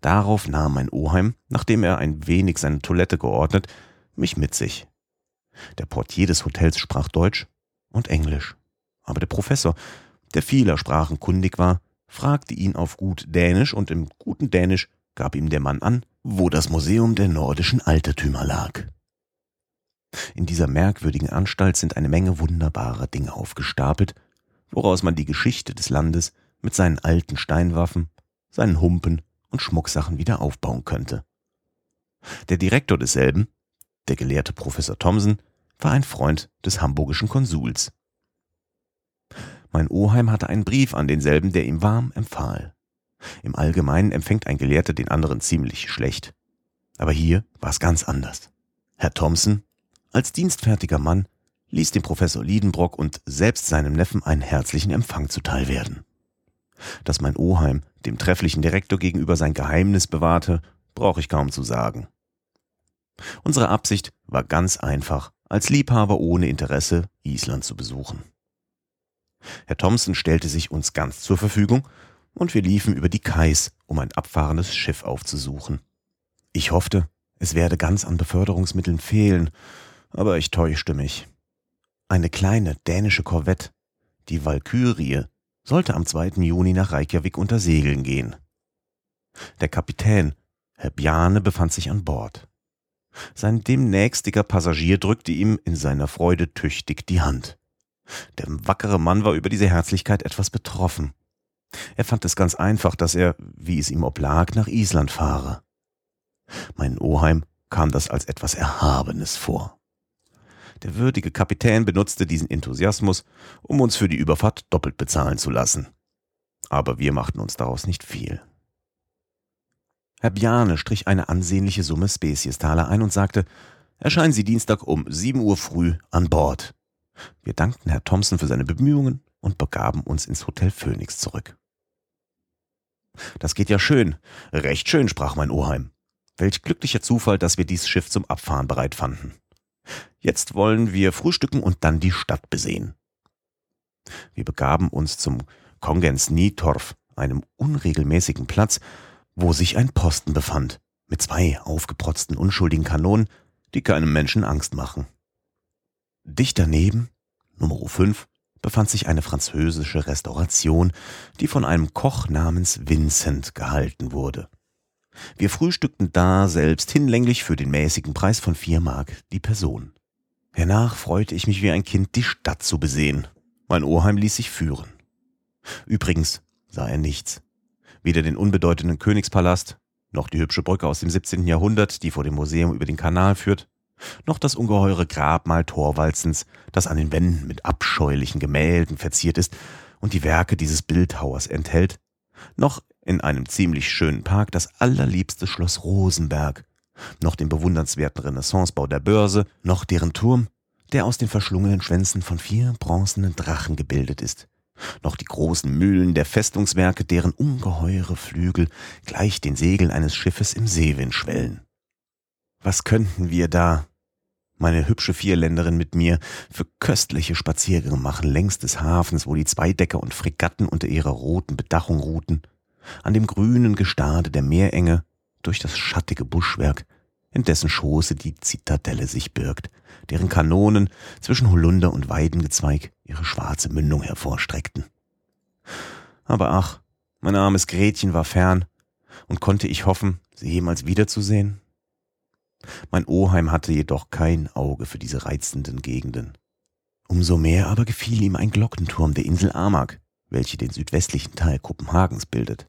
Speaker 1: Darauf nahm mein Oheim, nachdem er ein wenig seine Toilette geordnet, mich mit sich. Der Portier des Hotels sprach Deutsch und Englisch. Aber der Professor, der vieler Sprachen kundig war, fragte ihn auf gut Dänisch und im guten Dänisch gab ihm der Mann an, wo das Museum der nordischen Altertümer lag. In dieser merkwürdigen Anstalt sind eine Menge wunderbarer Dinge aufgestapelt, woraus man die Geschichte des Landes mit seinen alten Steinwaffen, seinen Humpen und Schmucksachen wieder aufbauen könnte. Der Direktor desselben, der gelehrte Professor Thomson, war ein Freund des hamburgischen Konsuls. Mein Oheim hatte einen Brief an denselben, der ihm warm empfahl. Im Allgemeinen empfängt ein Gelehrter den anderen ziemlich schlecht. Aber hier war es ganz anders. Herr Thompson, als dienstfertiger Mann, ließ dem Professor Liedenbrock und selbst seinem Neffen einen herzlichen Empfang zuteil werden. Dass mein Oheim dem trefflichen Direktor gegenüber sein Geheimnis bewahrte, brauche ich kaum zu sagen. Unsere Absicht war ganz einfach, als Liebhaber ohne Interesse Island zu besuchen. Herr Thompson stellte sich uns ganz zur Verfügung und wir liefen über die Kais, um ein abfahrendes Schiff aufzusuchen. Ich hoffte, es werde ganz an Beförderungsmitteln fehlen, aber ich täuschte mich. Eine kleine dänische Korvette, die Walkürie, sollte am 2. Juni nach Reykjavik unter Segeln gehen. Der Kapitän, Herr Bjane, befand sich an Bord. Sein demnächstiger Passagier drückte ihm in seiner Freude tüchtig die Hand. Der wackere Mann war über diese Herzlichkeit etwas betroffen. Er fand es ganz einfach, dass er, wie es ihm oblag, nach Island fahre. Mein Oheim kam das als etwas Erhabenes vor. Der würdige Kapitän benutzte diesen Enthusiasmus, um uns für die Überfahrt doppelt bezahlen zu lassen. Aber wir machten uns daraus nicht viel. Herr Bjane strich eine ansehnliche Summe Speziestaler ein und sagte, erscheinen Sie Dienstag um sieben Uhr früh an Bord. Wir dankten Herr Thompson für seine Bemühungen und begaben uns ins Hotel Phoenix zurück. Das geht ja schön, recht schön, sprach mein Oheim. Welch glücklicher Zufall, dass wir dies Schiff zum Abfahren bereit fanden. Jetzt wollen wir frühstücken und dann die Stadt besehen. Wir begaben uns zum Kongens Nietorf, einem unregelmäßigen Platz, wo sich ein Posten befand, mit zwei aufgeprotzten unschuldigen Kanonen, die keinem Menschen Angst machen. Dicht daneben, Nummer 5, befand sich eine französische Restauration, die von einem Koch namens Vincent gehalten wurde. Wir frühstückten da selbst hinlänglich für den mäßigen Preis von vier Mark die Person. Hernach freute ich mich wie ein Kind, die Stadt zu besehen. Mein Oheim ließ sich führen. Übrigens sah er nichts. Weder den unbedeutenden Königspalast, noch die hübsche Brücke aus dem 17. Jahrhundert, die vor dem Museum über den Kanal führt, noch das ungeheure Grabmal Thorwaldsens, das an den Wänden mit abscheulichen Gemälden verziert ist und die Werke dieses Bildhauers enthält, noch in einem ziemlich schönen Park das allerliebste Schloss Rosenberg, noch den bewundernswerten Renaissancebau der Börse, noch deren Turm, der aus den verschlungenen Schwänzen von vier bronzenen Drachen gebildet ist, noch die großen Mühlen der Festungswerke, deren ungeheure Flügel gleich den Segeln eines Schiffes im Seewind schwellen. Was könnten wir da, meine hübsche Vierländerin mit mir, für köstliche Spaziergänge machen längs des Hafens, wo die Zweidecker und Fregatten unter ihrer roten Bedachung ruhten, an dem grünen Gestade der Meerenge, durch das schattige Buschwerk, in dessen Schoße die Zitadelle sich birgt, deren Kanonen zwischen Holunder und Weidengezweig ihre schwarze Mündung hervorstreckten. Aber ach, mein armes Gretchen war fern, und konnte ich hoffen, sie jemals wiederzusehen? Mein Oheim hatte jedoch kein Auge für diese reizenden Gegenden. Umso mehr aber gefiel ihm ein Glockenturm der Insel Amak, welche den südwestlichen Teil Kopenhagens bildet.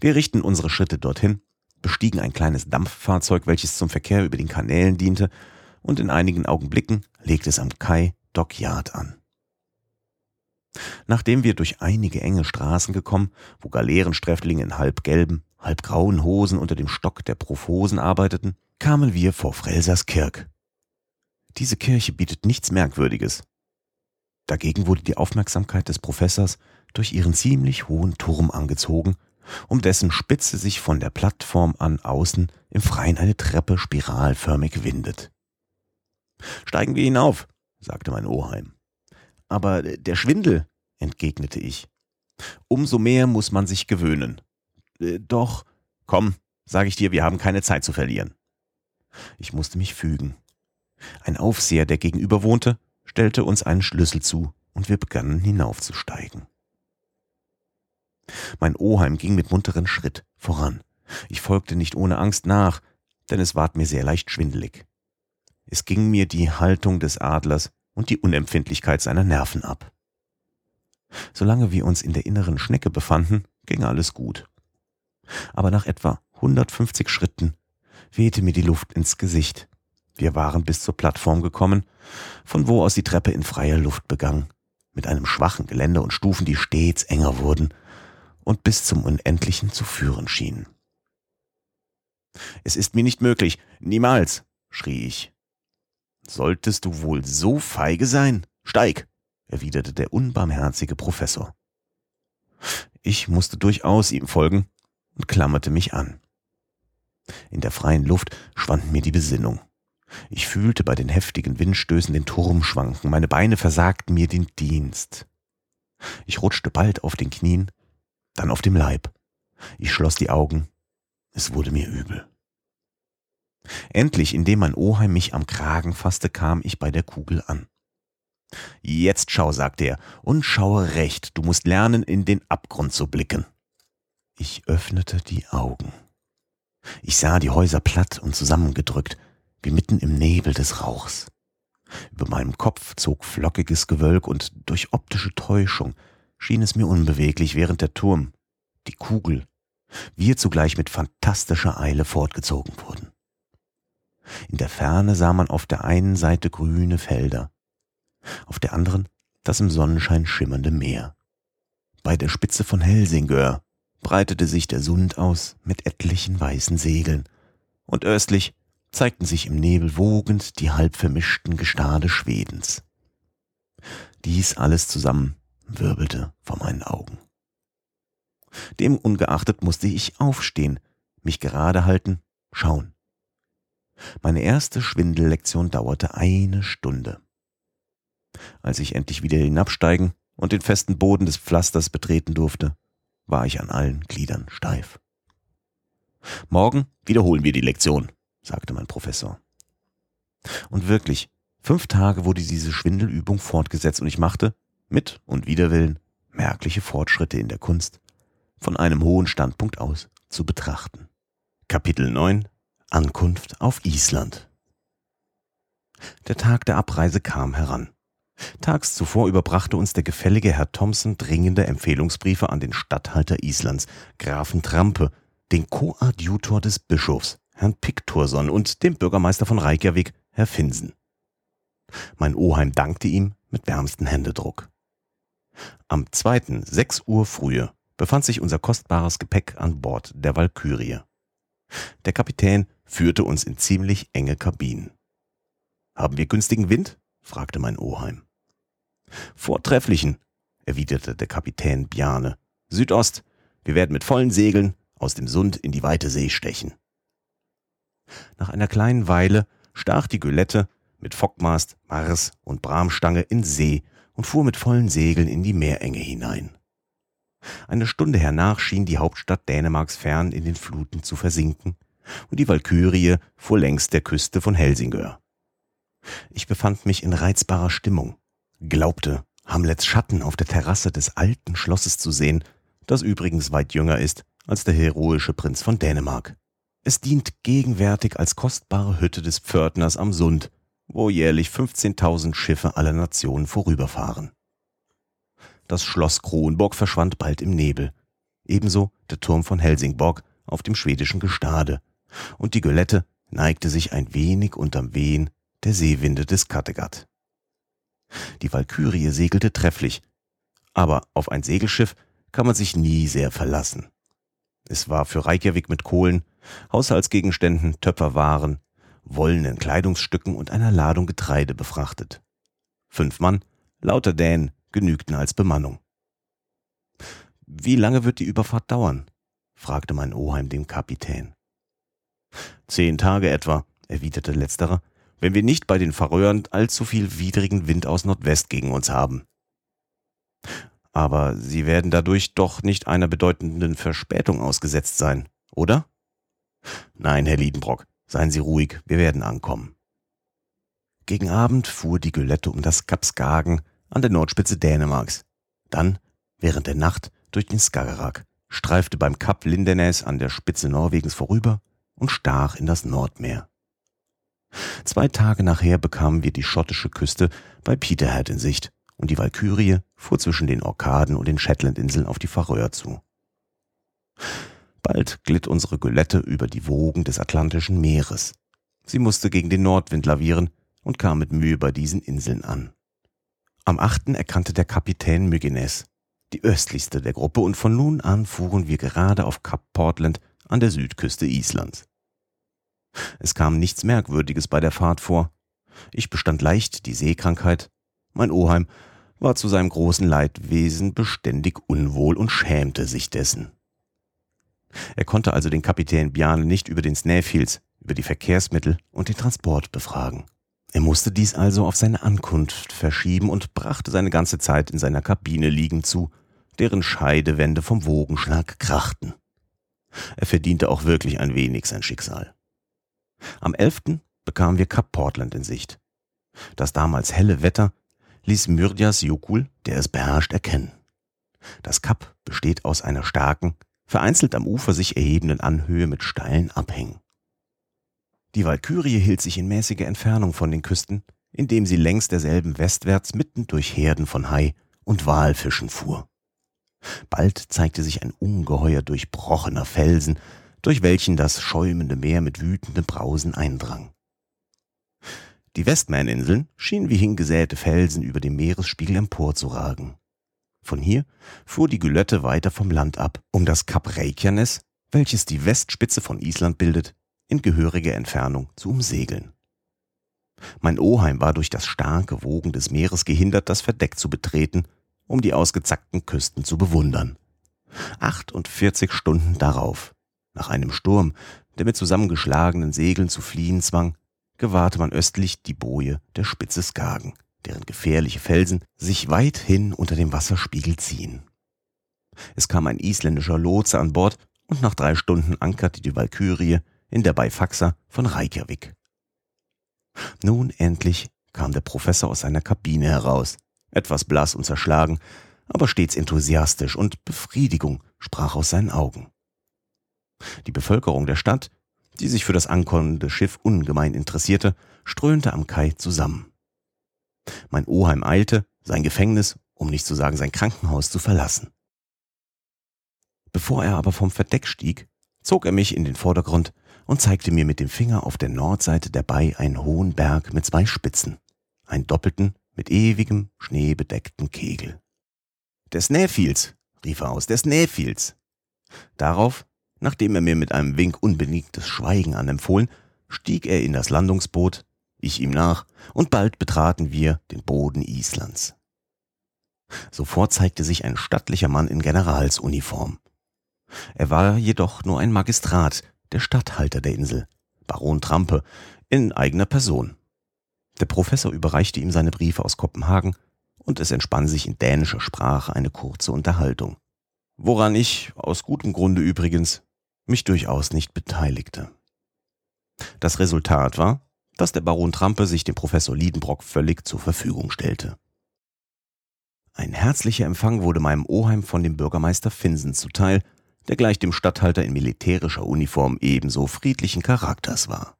Speaker 1: Wir richten unsere Schritte dorthin bestiegen ein kleines Dampffahrzeug, welches zum Verkehr über den Kanälen diente, und in einigen Augenblicken legte es am Kai Dockyard an. Nachdem wir durch einige enge Straßen gekommen, wo Galeerensträflinge in halb gelben, halb grauen Hosen unter dem Stock der Profosen arbeiteten, kamen wir vor Frelsers Kirk. Diese Kirche bietet nichts Merkwürdiges. Dagegen wurde die Aufmerksamkeit des Professors durch ihren ziemlich hohen Turm angezogen, um dessen Spitze sich von der Plattform an außen im Freien eine Treppe spiralförmig windet. Steigen wir hinauf, sagte mein Oheim. Aber der Schwindel, entgegnete ich. Umso mehr muss man sich gewöhnen. Äh, doch, komm, sage ich dir, wir haben keine Zeit zu verlieren. Ich musste mich fügen. Ein Aufseher, der gegenüber wohnte, stellte uns einen Schlüssel zu, und wir begannen hinaufzusteigen. Mein Oheim ging mit munterem Schritt voran. Ich folgte nicht ohne Angst nach, denn es ward mir sehr leicht schwindelig. Es ging mir die Haltung des Adlers und die Unempfindlichkeit seiner Nerven ab. Solange wir uns in der inneren Schnecke befanden, ging alles gut. Aber nach etwa 150 Schritten wehte mir die Luft ins Gesicht. Wir waren bis zur Plattform gekommen, von wo aus die Treppe in freier Luft begann, mit einem schwachen Geländer und Stufen, die stets enger wurden und bis zum Unendlichen zu führen schien. Es ist mir nicht möglich, niemals, schrie ich. Solltest du wohl so feige sein? Steig, erwiderte der unbarmherzige Professor. Ich musste durchaus ihm folgen und klammerte mich an. In der freien Luft schwand mir die Besinnung. Ich fühlte bei den heftigen Windstößen den Turm schwanken, meine Beine versagten mir den Dienst. Ich rutschte bald auf den Knien dann auf dem Leib. Ich schloss die Augen. Es wurde mir übel. Endlich, indem mein Oheim mich am Kragen fasste, kam ich bei der Kugel an. Jetzt schau, sagte er, und schaue recht, du musst lernen, in den Abgrund zu blicken. Ich öffnete die Augen. Ich sah die Häuser platt und zusammengedrückt, wie mitten im Nebel des Rauchs. Über meinem Kopf zog flockiges Gewölk und durch optische Täuschung schien es mir unbeweglich, während der Turm, die Kugel, wir zugleich mit fantastischer Eile fortgezogen wurden. In der Ferne sah man auf der einen Seite grüne Felder, auf der anderen das im Sonnenschein schimmernde Meer. Bei der Spitze von Helsingör breitete sich der Sund aus mit etlichen weißen Segeln, und östlich zeigten sich im Nebel wogend die halb vermischten Gestade Schwedens. Dies alles zusammen wirbelte vor meinen Augen. Dem ungeachtet musste ich aufstehen, mich gerade halten, schauen. Meine erste Schwindellektion dauerte eine Stunde. Als ich endlich wieder hinabsteigen und den festen Boden des Pflasters betreten durfte, war ich an allen Gliedern steif. Morgen wiederholen wir die Lektion, sagte mein Professor. Und wirklich, fünf Tage wurde diese Schwindelübung fortgesetzt und ich machte, mit und Widerwillen, merkliche Fortschritte in der Kunst, von einem hohen Standpunkt aus zu betrachten. Kapitel 9 Ankunft auf Island Der Tag der Abreise kam heran. Tags zuvor überbrachte uns der gefällige Herr Thompson dringende Empfehlungsbriefe an den Statthalter Islands, Grafen Trampe, den Koadjutor des Bischofs, Herrn Pikturson und dem Bürgermeister von Reykjavik, Herr Finsen. Mein Oheim dankte ihm mit wärmstem Händedruck. Am zweiten, sechs Uhr frühe, befand sich unser kostbares Gepäck an Bord der Walkürie. Der Kapitän führte uns in ziemlich enge Kabinen. Haben wir günstigen Wind? Fragte mein Oheim. Vortrefflichen, erwiderte der Kapitän Bjane. Südost, wir werden mit vollen Segeln aus dem Sund in die weite See stechen. Nach einer kleinen Weile stach die Gülette mit Fockmast, Mars und Bramstange in See und fuhr mit vollen Segeln in die Meerenge hinein. Eine Stunde hernach schien die Hauptstadt Dänemarks fern in den Fluten zu versinken, und die Walkürie fuhr längs der Küste von Helsingör. Ich befand mich in reizbarer Stimmung, glaubte, Hamlets Schatten auf der Terrasse des alten Schlosses zu sehen, das übrigens weit jünger ist als der heroische Prinz von Dänemark. Es dient gegenwärtig als kostbare Hütte des Pförtners am Sund, wo jährlich 15.000 Schiffe aller Nationen vorüberfahren. Das Schloss Kronborg verschwand bald im Nebel, ebenso der Turm von Helsingborg auf dem schwedischen Gestade, und die Gölette neigte sich ein wenig unterm Wehen der Seewinde des Kattegat. Die Walkürie segelte trefflich, aber auf ein Segelschiff kann man sich nie sehr verlassen. Es war für Reykjavik mit Kohlen, Haushaltsgegenständen, Töpferwaren, wollenen Kleidungsstücken und einer Ladung Getreide befrachtet. Fünf Mann, lauter Dänen, genügten als Bemannung. Wie lange wird die Überfahrt dauern? fragte mein Oheim den Kapitän. Zehn Tage etwa, erwiderte letzterer, wenn wir nicht bei den Färöern allzu viel widrigen Wind aus Nordwest gegen uns haben aber Sie werden dadurch doch nicht einer bedeutenden Verspätung ausgesetzt sein, oder? Nein, Herr Liedenbrock, seien Sie ruhig, wir werden ankommen. Gegen Abend fuhr die Gülette um das Kap Skagen an der Nordspitze Dänemarks. Dann, während der Nacht, durch den Skagerrak, streifte beim Kap Lindenes an der Spitze Norwegens vorüber und stach in das Nordmeer. Zwei Tage nachher bekamen wir die schottische Küste bei Peterhead in Sicht und die Walkürie fuhr zwischen den Orkaden und den Shetlandinseln auf die Färöer zu. Bald glitt unsere Gülette über die Wogen des Atlantischen Meeres. Sie musste gegen den Nordwind lavieren und kam mit Mühe bei diesen Inseln an. Am 8. erkannte der Kapitän Mygenes, die östlichste der Gruppe, und von nun an fuhren wir gerade auf Kap Portland an der Südküste Islands. Es kam nichts Merkwürdiges bei der Fahrt vor. Ich bestand leicht die Seekrankheit, mein Oheim war zu seinem großen Leidwesen beständig unwohl und schämte sich dessen. Er konnte also den Kapitän Bjarne nicht über den Snaefils, über die Verkehrsmittel und den Transport befragen. Er musste dies also auf seine Ankunft verschieben und brachte seine ganze Zeit in seiner Kabine liegend zu, deren Scheidewände vom Wogenschlag krachten. Er verdiente auch wirklich ein wenig sein Schicksal. Am 11. bekamen wir Kap Portland in Sicht. Das damals helle Wetter ließ Myrdias Jokul, der es beherrscht, erkennen. Das Kap besteht aus einer starken, vereinzelt am Ufer sich erhebenden Anhöhe mit steilen Abhängen. Die Walkürie hielt sich in mäßiger Entfernung von den Küsten, indem sie längs derselben westwärts mitten durch Herden von Hai und Walfischen fuhr. Bald zeigte sich ein ungeheuer durchbrochener Felsen, durch welchen das schäumende Meer mit wütendem Brausen eindrang. Die Westman-Inseln schienen wie hingesäte Felsen über dem Meeresspiegel emporzuragen. Von hier fuhr die Gülette weiter vom Land ab, um das Kap Reykjanes, welches die Westspitze von Island bildet, in gehöriger Entfernung zu umsegeln. Mein Oheim war durch das starke Wogen des Meeres gehindert, das Verdeck zu betreten, um die ausgezackten Küsten zu bewundern. 48 Stunden darauf, nach einem Sturm, der mit zusammengeschlagenen Segeln zu fliehen zwang, gewahrte man östlich die Boje der Spitze Skagen, deren gefährliche Felsen sich weithin unter dem Wasserspiegel ziehen. Es kam ein isländischer Lotse an Bord und nach drei Stunden ankerte die Walkürie in der Beifaxa von Reykjavik. Nun endlich kam der Professor aus seiner Kabine heraus, etwas blass und zerschlagen, aber stets enthusiastisch und Befriedigung sprach aus seinen Augen. Die Bevölkerung der Stadt, die sich für das ankommende Schiff ungemein interessierte, strömte am Kai zusammen. Mein Oheim eilte, sein Gefängnis, um nicht zu sagen sein Krankenhaus, zu verlassen. Bevor er aber vom Verdeck stieg, zog er mich in den Vordergrund und zeigte mir mit dem Finger auf der Nordseite der Bay einen hohen Berg mit zwei Spitzen, einen doppelten, mit ewigem, schneebedeckten Kegel. Der Snæfjells, rief er aus, der Snæfjells. Darauf, nachdem er mir mit einem Wink unbedingtes Schweigen anempfohlen, stieg er in das Landungsboot, ich ihm nach, und bald betraten wir den Boden Islands. Sofort zeigte sich ein stattlicher Mann in Generalsuniform. Er war jedoch nur ein Magistrat, der Statthalter der Insel, Baron Trampe, in eigener Person. Der Professor überreichte ihm seine Briefe aus Kopenhagen und es entspann sich in dänischer Sprache eine kurze Unterhaltung. Woran ich, aus gutem Grunde übrigens, mich durchaus nicht beteiligte. Das Resultat war, dass der Baron Trampe sich dem Professor Liedenbrock völlig zur Verfügung stellte. Ein herzlicher Empfang wurde meinem Oheim von dem Bürgermeister Finsen zuteil, der gleich dem Statthalter in militärischer Uniform ebenso friedlichen Charakters war.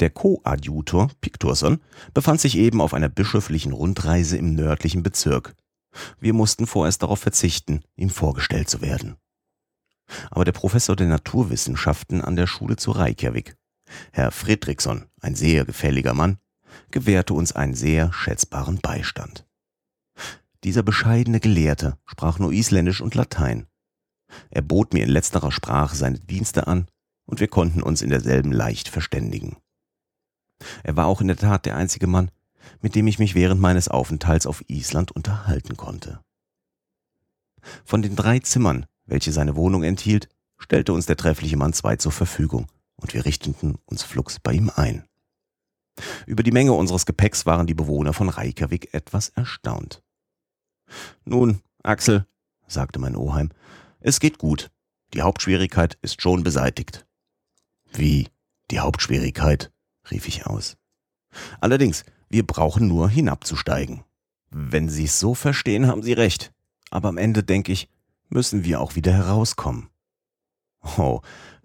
Speaker 1: Der Koadjutor Pikturson befand sich eben auf einer bischöflichen Rundreise im nördlichen Bezirk. Wir mussten vorerst darauf verzichten, ihm vorgestellt zu werden. Aber der Professor der Naturwissenschaften an der Schule zu Reykjavik, Herr Fredriksson, ein sehr gefälliger Mann, gewährte uns einen sehr schätzbaren Beistand. Dieser bescheidene Gelehrte sprach nur Isländisch und Latein. Er bot mir in letzterer Sprache seine Dienste an und wir konnten uns in derselben leicht verständigen. Er war auch in der Tat der einzige Mann, mit dem ich mich während meines Aufenthalts auf Island unterhalten konnte. Von den drei Zimmern, welche seine Wohnung enthielt, stellte uns der treffliche Mann zwei zur Verfügung, und wir richteten uns flugs bei ihm ein. Über die Menge unseres Gepäcks waren die Bewohner von Reykjavik etwas erstaunt. Nun, Axel, sagte mein Oheim, es geht gut. Die Hauptschwierigkeit ist schon beseitigt. Wie? Die Hauptschwierigkeit? rief ich aus. Allerdings, wir brauchen nur hinabzusteigen. Wenn Sie es so verstehen, haben Sie recht. Aber am Ende, denke ich, müssen wir auch wieder herauskommen. Oh,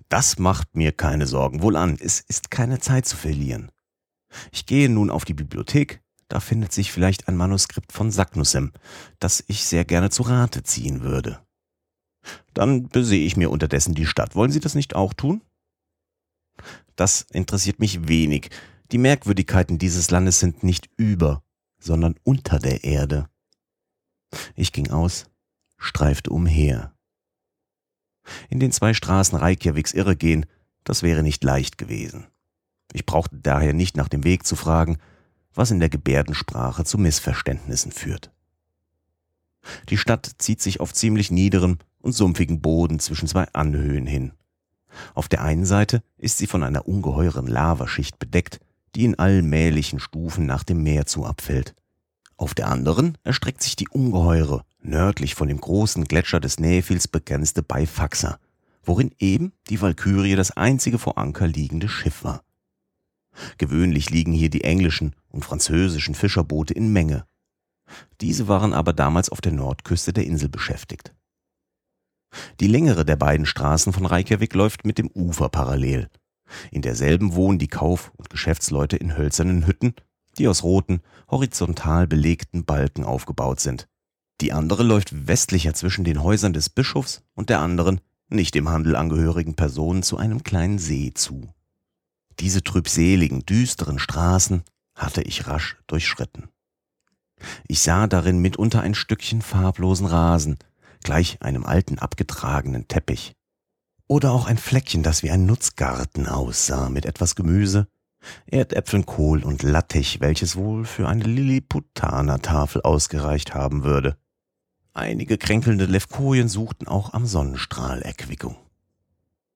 Speaker 1: das macht mir keine Sorgen. Wohlan, es ist keine Zeit zu verlieren. Ich gehe nun auf die Bibliothek, da findet sich vielleicht ein Manuskript von Saknussem, das ich sehr gerne zu Rate ziehen würde. Dann besehe ich mir unterdessen die Stadt. Wollen Sie das nicht auch tun? Das interessiert mich wenig. Die Merkwürdigkeiten dieses Landes sind nicht über, sondern unter der Erde. Ich ging aus, streifte umher. In den zwei Straßen Reykjaviks irregehen, das wäre nicht leicht gewesen. Ich brauchte daher nicht nach dem Weg zu fragen, was in der Gebärdensprache zu Missverständnissen führt. Die Stadt zieht sich auf ziemlich niederem und sumpfigen Boden zwischen zwei Anhöhen hin. Auf der einen Seite ist sie von einer ungeheuren Lavaschicht bedeckt, die in allmählichen Stufen nach dem Meer zu abfällt. Auf der anderen erstreckt sich die ungeheure, nördlich von dem großen Gletscher des Näfils begrenzte Beifaxa, worin eben die Walkürie das einzige vor Anker liegende Schiff war. Gewöhnlich liegen hier die englischen und französischen Fischerboote in Menge. Diese waren aber damals auf der Nordküste der Insel beschäftigt. Die längere der beiden Straßen von Reykjavik läuft mit dem Ufer parallel. In derselben wohnen die Kauf- und Geschäftsleute in hölzernen Hütten, die aus roten, horizontal belegten Balken aufgebaut sind. Die andere läuft westlicher zwischen den Häusern des Bischofs und der anderen, nicht dem Handel angehörigen Personen zu einem kleinen See zu. Diese trübseligen, düsteren Straßen hatte ich rasch durchschritten. Ich sah darin mitunter ein Stückchen farblosen Rasen, gleich einem alten abgetragenen Teppich. Oder auch ein Fleckchen, das wie ein Nutzgarten aussah, mit etwas Gemüse, Erdäpfeln, Kohl und Lattich, welches wohl für eine Lilliputaner-Tafel ausgereicht haben würde. Einige kränkelnde Levkojen suchten auch am Sonnenstrahl Erquickung.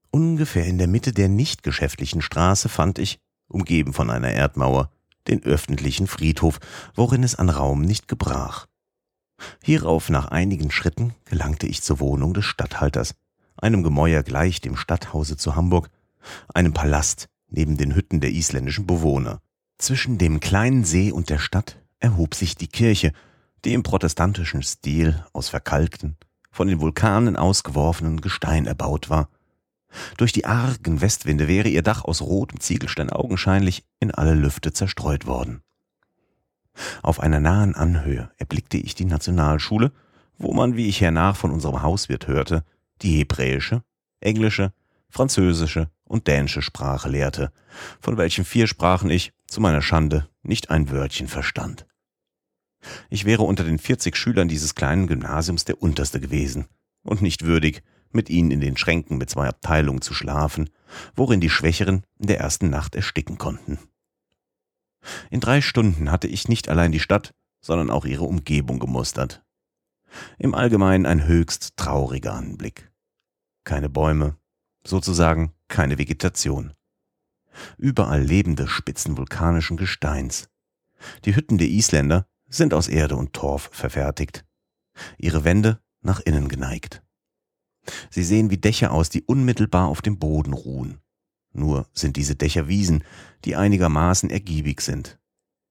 Speaker 1: Ungefähr in der Mitte der nicht geschäftlichen Straße fand ich, umgeben von einer Erdmauer, den öffentlichen Friedhof, worin es an Raum nicht gebrach. Hierauf nach einigen Schritten gelangte ich zur Wohnung des Statthalters, einem Gemäuer gleich dem Stadthause zu Hamburg, einem Palast neben den Hütten der isländischen Bewohner. Zwischen dem kleinen See und der Stadt erhob sich die Kirche, die im protestantischen Stil aus verkalkten, von den Vulkanen ausgeworfenen Gestein erbaut war. Durch die argen Westwinde wäre ihr Dach aus rotem Ziegelstein augenscheinlich in alle Lüfte zerstreut worden. Auf einer nahen Anhöhe erblickte ich die Nationalschule, wo man, wie ich hernach von unserem Hauswirt hörte, die hebräische, englische, französische und dänische Sprache lehrte, von welchen vier Sprachen ich, zu meiner Schande, nicht ein Wörtchen verstand. Ich wäre unter den 40 Schülern dieses kleinen Gymnasiums der unterste gewesen und nicht würdig, mit ihnen in den Schränken mit zwei Abteilungen zu schlafen, worin die Schwächeren in der ersten Nacht ersticken konnten. In drei Stunden hatte ich nicht allein die Stadt, sondern auch ihre Umgebung gemustert. Im Allgemeinen ein höchst trauriger Anblick. Keine Bäume, sozusagen keine Vegetation. Überall lebende Spitzen vulkanischen Gesteins. Die Hütten der Isländer sind aus Erde und Torf verfertigt, ihre Wände nach innen geneigt. Sie sehen wie Dächer aus, die unmittelbar auf dem Boden ruhen. Nur sind diese Dächer Wiesen, die einigermaßen ergiebig sind.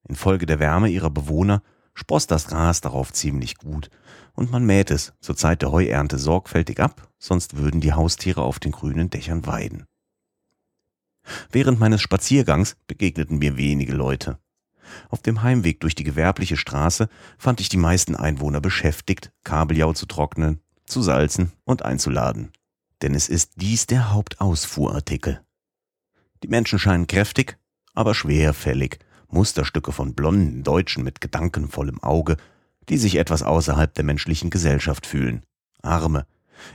Speaker 1: Infolge der Wärme ihrer Bewohner sproßt das Gras darauf ziemlich gut, und man mäht es zur Zeit der Heuernte sorgfältig ab, sonst würden die Haustiere auf den grünen Dächern weiden. Während meines Spaziergangs begegneten mir wenige Leute. Auf dem Heimweg durch die gewerbliche Straße fand ich die meisten Einwohner beschäftigt, Kabeljau zu trocknen, zu salzen und einzuladen. Denn es ist dies der Hauptausfuhrartikel. Die Menschen scheinen kräftig, aber schwerfällig, Musterstücke von blonden Deutschen mit gedankenvollem Auge, die sich etwas außerhalb der menschlichen Gesellschaft fühlen. Arme,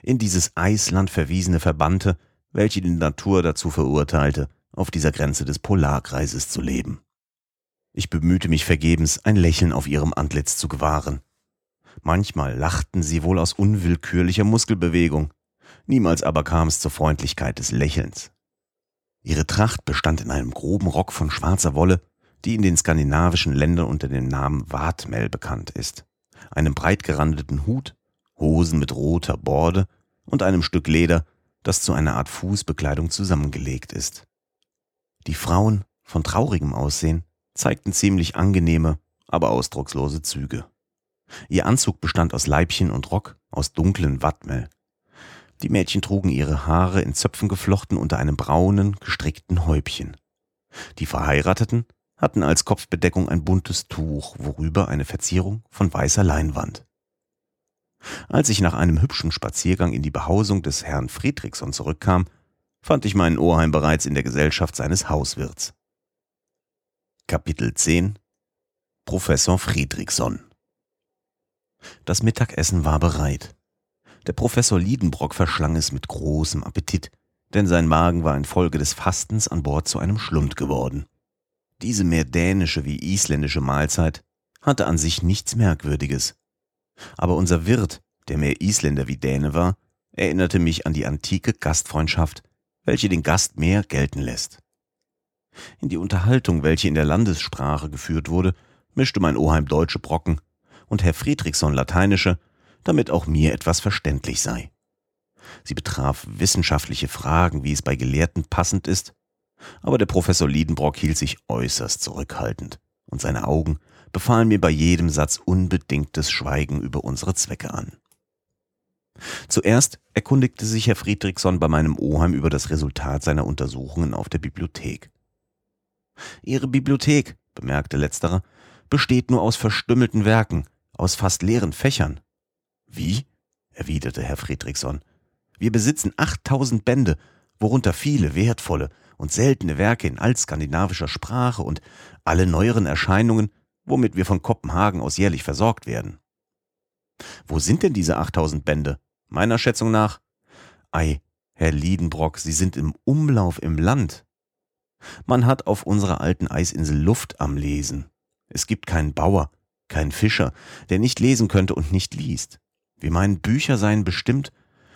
Speaker 1: in dieses Eisland verwiesene Verbannte, welche die Natur dazu verurteilte, auf dieser Grenze des Polarkreises zu leben. Ich bemühte mich vergebens, ein Lächeln auf ihrem Antlitz zu gewahren. Manchmal lachten sie wohl aus unwillkürlicher Muskelbewegung, niemals aber kam es zur Freundlichkeit des Lächelns. Ihre Tracht bestand in einem groben Rock von schwarzer Wolle, die in den skandinavischen Ländern unter dem Namen Watmel bekannt ist, einem breit gerandeten Hut, Hosen mit roter Borde und einem Stück Leder, das zu einer Art Fußbekleidung zusammengelegt ist. Die Frauen, von traurigem Aussehen, zeigten ziemlich angenehme, aber ausdruckslose Züge. Ihr Anzug bestand aus Leibchen und Rock aus dunklen Wattmel. Die Mädchen trugen ihre Haare in Zöpfen geflochten unter einem braunen, gestrickten Häubchen. Die Verheirateten hatten als Kopfbedeckung ein buntes Tuch, worüber eine Verzierung von weißer Leinwand. Als ich nach einem hübschen Spaziergang in die Behausung des Herrn Friedrichson zurückkam, fand ich meinen Oheim bereits in der Gesellschaft seines Hauswirts. Kapitel 10 Professor Friedrichson Das Mittagessen war bereit. Der Professor Liedenbrock verschlang es mit großem Appetit, denn sein Magen war infolge des Fastens an Bord zu einem Schlund geworden. Diese mehr dänische wie isländische Mahlzeit hatte an sich nichts Merkwürdiges. Aber unser Wirt, der mehr Isländer wie Däne war, erinnerte mich an die antike Gastfreundschaft, welche den Gast mehr gelten lässt. In die Unterhaltung, welche in der Landessprache geführt wurde, mischte mein Oheim deutsche Brocken und Herr Friedrichson lateinische, damit auch mir etwas verständlich sei. Sie betraf wissenschaftliche Fragen, wie es bei Gelehrten passend ist, aber der Professor Liedenbrock hielt sich äußerst zurückhaltend, und seine Augen befahlen mir bei jedem Satz unbedingtes Schweigen über unsere Zwecke an. Zuerst erkundigte sich Herr Friedrichson bei meinem Oheim über das Resultat seiner Untersuchungen auf der Bibliothek. Ihre Bibliothek, bemerkte letzterer, besteht nur aus verstümmelten Werken, aus fast leeren Fächern. Wie? erwiderte Herr Friedrichson. Wir besitzen 8000 Bände, worunter viele wertvolle und seltene Werke in altskandinavischer Sprache und alle neueren Erscheinungen, womit wir von Kopenhagen aus jährlich versorgt werden. Wo sind denn diese 8000 Bände? Meiner Schätzung nach. Ei, Herr Liedenbrock, Sie sind im Umlauf im Land. Man hat auf unserer alten Eisinsel Luft am Lesen. Es gibt keinen Bauer, keinen Fischer, der nicht lesen könnte und nicht liest. Wir meinen, Bücher seien bestimmt,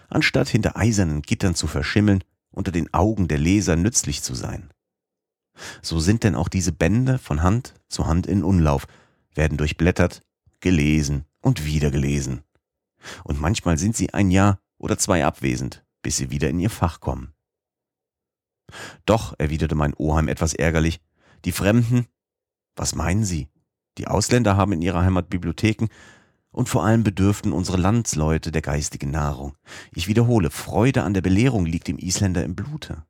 Speaker 1: anstatt hinter eisernen Gittern zu verschimmeln unter den Augen der Leser nützlich zu sein. So sind denn auch diese Bände von Hand zu Hand in Umlauf, werden durchblättert, gelesen und wieder gelesen. Und manchmal sind sie ein Jahr oder zwei abwesend, bis sie wieder in ihr Fach kommen. Doch, erwiderte mein Oheim etwas ärgerlich, die Fremden, was meinen Sie? Die Ausländer haben in ihrer Heimat Bibliotheken und vor allem bedürften unsere Landsleute der geistigen Nahrung. Ich wiederhole, Freude an der Belehrung liegt dem Isländer im Blute.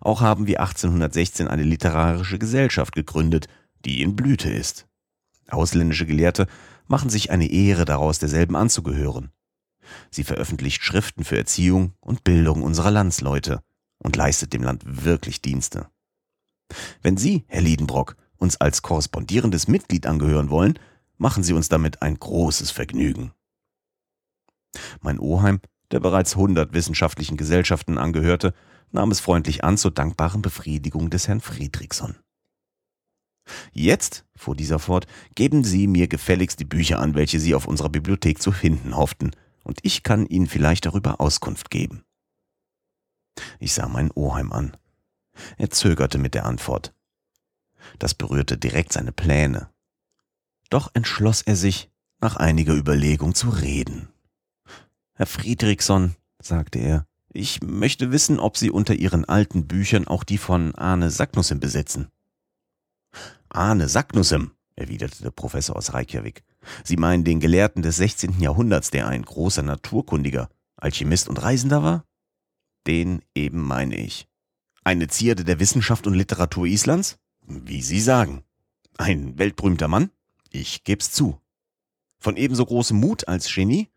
Speaker 1: Auch haben wir 1816 eine literarische Gesellschaft gegründet, die in Blüte ist. Ausländische Gelehrte machen sich eine Ehre daraus, derselben anzugehören. Sie veröffentlicht Schriften für Erziehung und Bildung unserer Landsleute und leistet dem Land wirklich Dienste. Wenn Sie, Herr Liedenbrock, uns als korrespondierendes Mitglied angehören wollen, machen Sie uns damit ein großes Vergnügen. Mein Oheim, der bereits hundert wissenschaftlichen Gesellschaften angehörte, nahm es freundlich an zur dankbaren Befriedigung des Herrn Friedrichson. Jetzt, fuhr dieser fort, geben Sie mir gefälligst die Bücher an, welche Sie auf unserer Bibliothek zu finden hofften, und ich kann Ihnen vielleicht darüber Auskunft geben. Ich sah meinen Oheim an. Er zögerte mit der Antwort. Das berührte direkt seine Pläne. Doch entschloss er sich, nach einiger Überlegung zu reden. Herr Friedrichson, sagte er, ich möchte wissen, ob Sie unter Ihren alten Büchern auch die von Arne Sacknussem besitzen. Arne Sacknussem, erwiderte der Professor aus Reykjavik. Sie meinen den Gelehrten des 16. Jahrhunderts, der ein großer Naturkundiger, Alchemist und Reisender war? Den eben meine ich. Eine Zierde der Wissenschaft und Literatur Islands? Wie Sie sagen. Ein weltberühmter Mann? Ich geb's zu. Von ebenso großem Mut als Genie?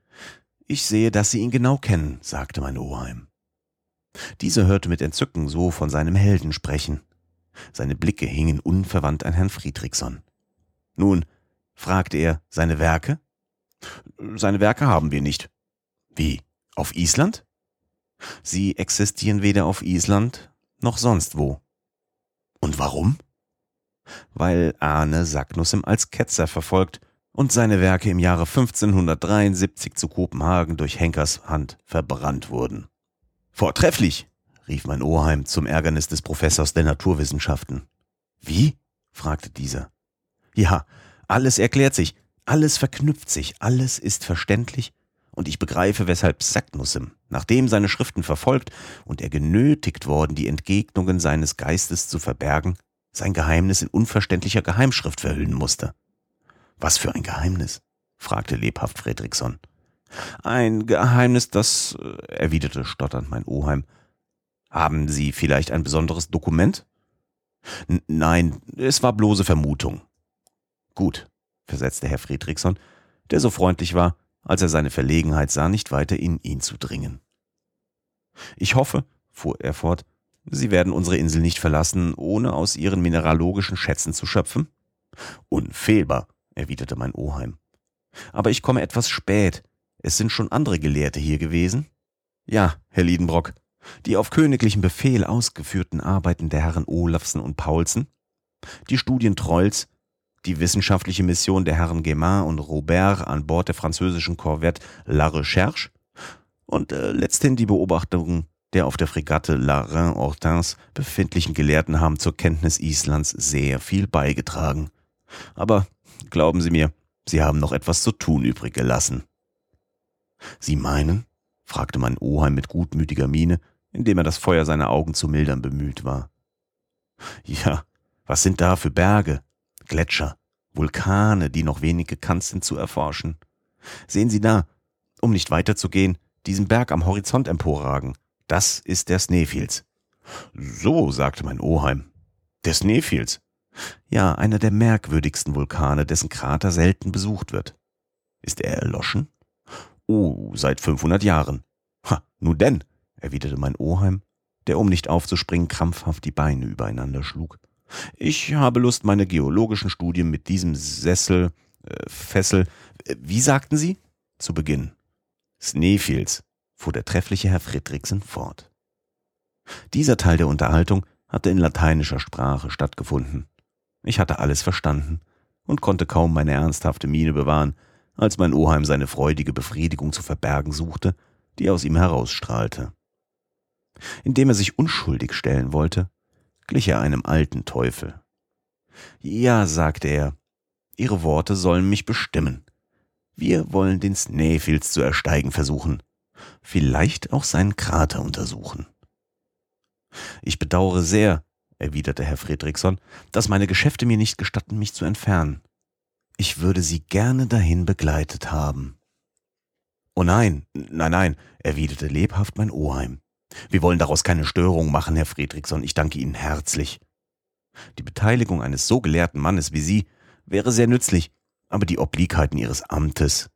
Speaker 1: Ich sehe, dass Sie ihn genau kennen, sagte mein Oheim. Dieser hörte mit Entzücken so von seinem Helden sprechen. Seine Blicke hingen unverwandt an Herrn Friedrichson. Nun, fragte er, seine Werke? Seine Werke haben wir nicht. Wie? Auf Island? Sie existieren weder auf Island noch sonst wo. Und warum? Weil Arne Sacknussem als Ketzer verfolgt und seine Werke im Jahre 1573 zu Kopenhagen durch Henkers Hand verbrannt wurden. Vortrefflich, rief mein Oheim zum Ärgernis des Professors der Naturwissenschaften. Wie? fragte dieser. Ja, alles erklärt sich, alles verknüpft sich, alles ist verständlich und ich begreife, weshalb Sacknussem, nachdem seine Schriften verfolgt und er genötigt worden, die Entgegnungen seines Geistes zu verbergen, sein Geheimnis in unverständlicher Geheimschrift verhüllen musste. Was für ein Geheimnis? fragte lebhaft Fredriksson. Ein Geheimnis, das, äh, erwiderte stotternd mein Oheim. Haben Sie vielleicht ein besonderes Dokument? N nein, es war bloße Vermutung. Gut, versetzte Herr Fredriksson, der so freundlich war, als er seine Verlegenheit sah, nicht weiter in ihn zu dringen. Ich hoffe, fuhr er fort, Sie werden unsere Insel nicht verlassen, ohne aus ihren mineralogischen Schätzen zu schöpfen? Unfehlbar, erwiderte mein Oheim. Aber ich komme etwas spät. Es sind schon andere Gelehrte hier gewesen? Ja, Herr Liedenbrock. Die auf königlichen Befehl ausgeführten Arbeiten der Herren Olafsen und Paulsen, die Studien Trolls, die wissenschaftliche Mission der Herren Guémin und Robert an Bord der französischen Korvette La Recherche und äh, letzthin die Beobachtungen der auf der Fregatte La Reine Hortense befindlichen Gelehrten haben zur Kenntnis Islands sehr viel beigetragen. Aber glauben Sie mir, Sie haben noch etwas zu tun übrig gelassen. Sie meinen? fragte mein Oheim mit gutmütiger Miene, indem er das Feuer seiner Augen zu mildern bemüht war. Ja, was sind da für Berge, Gletscher, Vulkane, die noch wenig gekannt sind, zu erforschen. Sehen Sie da, um nicht weiterzugehen, diesen Berg am Horizont emporragen. Das ist der Sneefields. So, sagte mein Oheim. Der Sneefields? Ja, einer der merkwürdigsten Vulkane, dessen Krater selten besucht wird. Ist er erloschen? Oh, seit 500 Jahren. Ha, nun denn, erwiderte mein Oheim, der, um nicht aufzuspringen, krampfhaft die Beine übereinander schlug. Ich habe Lust, meine geologischen Studien mit diesem Sessel, äh, Fessel, äh, wie sagten Sie? Zu beginnen. Sneefields, fuhr der treffliche Herr Friedrichsen fort. Dieser Teil der Unterhaltung hatte in lateinischer Sprache stattgefunden. Ich hatte alles verstanden und konnte kaum meine ernsthafte Miene bewahren, als mein Oheim seine freudige Befriedigung zu verbergen suchte, die aus ihm herausstrahlte. Indem er sich unschuldig stellen wollte, glich er einem alten Teufel. Ja, sagte er, Ihre Worte sollen mich bestimmen. Wir wollen den Snæfels zu ersteigen versuchen, vielleicht auch seinen Krater untersuchen. Ich bedauere sehr, erwiderte Herr Fredriksson, dass meine Geschäfte mir nicht gestatten, mich zu entfernen. Ich würde Sie gerne dahin begleitet haben. Oh nein, nein, nein, erwiderte lebhaft mein Oheim. Wir wollen daraus keine Störung machen, Herr Fredriksson, ich danke Ihnen herzlich. Die Beteiligung eines so gelehrten Mannes wie Sie wäre sehr nützlich, aber die Obliegheiten Ihres Amtes.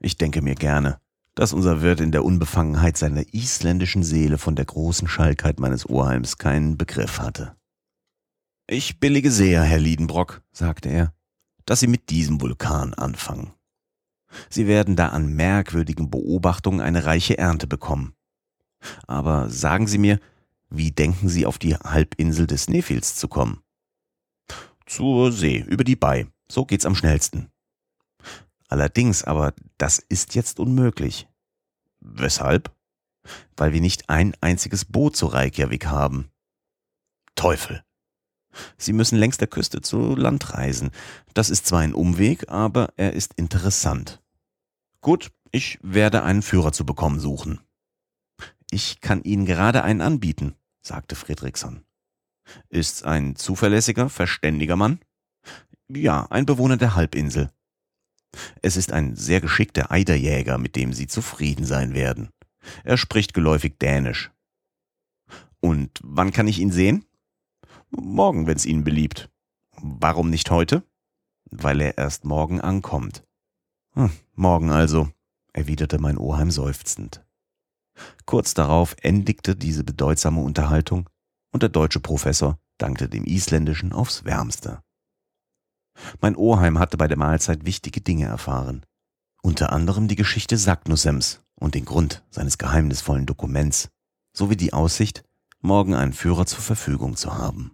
Speaker 1: Ich denke mir gerne, dass unser Wirt in der Unbefangenheit seiner isländischen Seele von der großen Schalkheit meines Oheims keinen Begriff hatte. Ich billige sehr, Herr Liedenbrock, sagte er, dass Sie mit diesem Vulkan anfangen. Sie werden da an merkwürdigen Beobachtungen eine reiche Ernte bekommen. Aber sagen Sie mir, wie denken Sie auf die Halbinsel des Nephils zu kommen? Zur See, über die Bay. So geht's am schnellsten. Allerdings, aber das ist jetzt unmöglich. Weshalb? Weil wir nicht ein einziges Boot zu Reykjavik haben. Teufel. Sie müssen längs der Küste zu Land reisen. Das ist zwar ein Umweg, aber er ist interessant. Gut, ich werde einen Führer zu bekommen suchen. Ich kann Ihnen gerade einen anbieten sagte Fredriksson. Ist's ein zuverlässiger, verständiger Mann? Ja, ein Bewohner der Halbinsel. Es ist ein sehr geschickter Eiderjäger, mit dem Sie zufrieden sein werden. Er spricht geläufig Dänisch. Und wann kann ich ihn sehen? Morgen, wenn's Ihnen beliebt. Warum nicht heute? Weil er erst morgen ankommt. Hm, morgen also, erwiderte mein Oheim seufzend. Kurz darauf endigte diese bedeutsame Unterhaltung und der deutsche Professor dankte dem Isländischen aufs Wärmste. Mein Oheim hatte bei der Mahlzeit wichtige Dinge erfahren, unter anderem die Geschichte Sagnussems und den Grund seines geheimnisvollen Dokuments, sowie die Aussicht, morgen einen Führer zur Verfügung zu haben.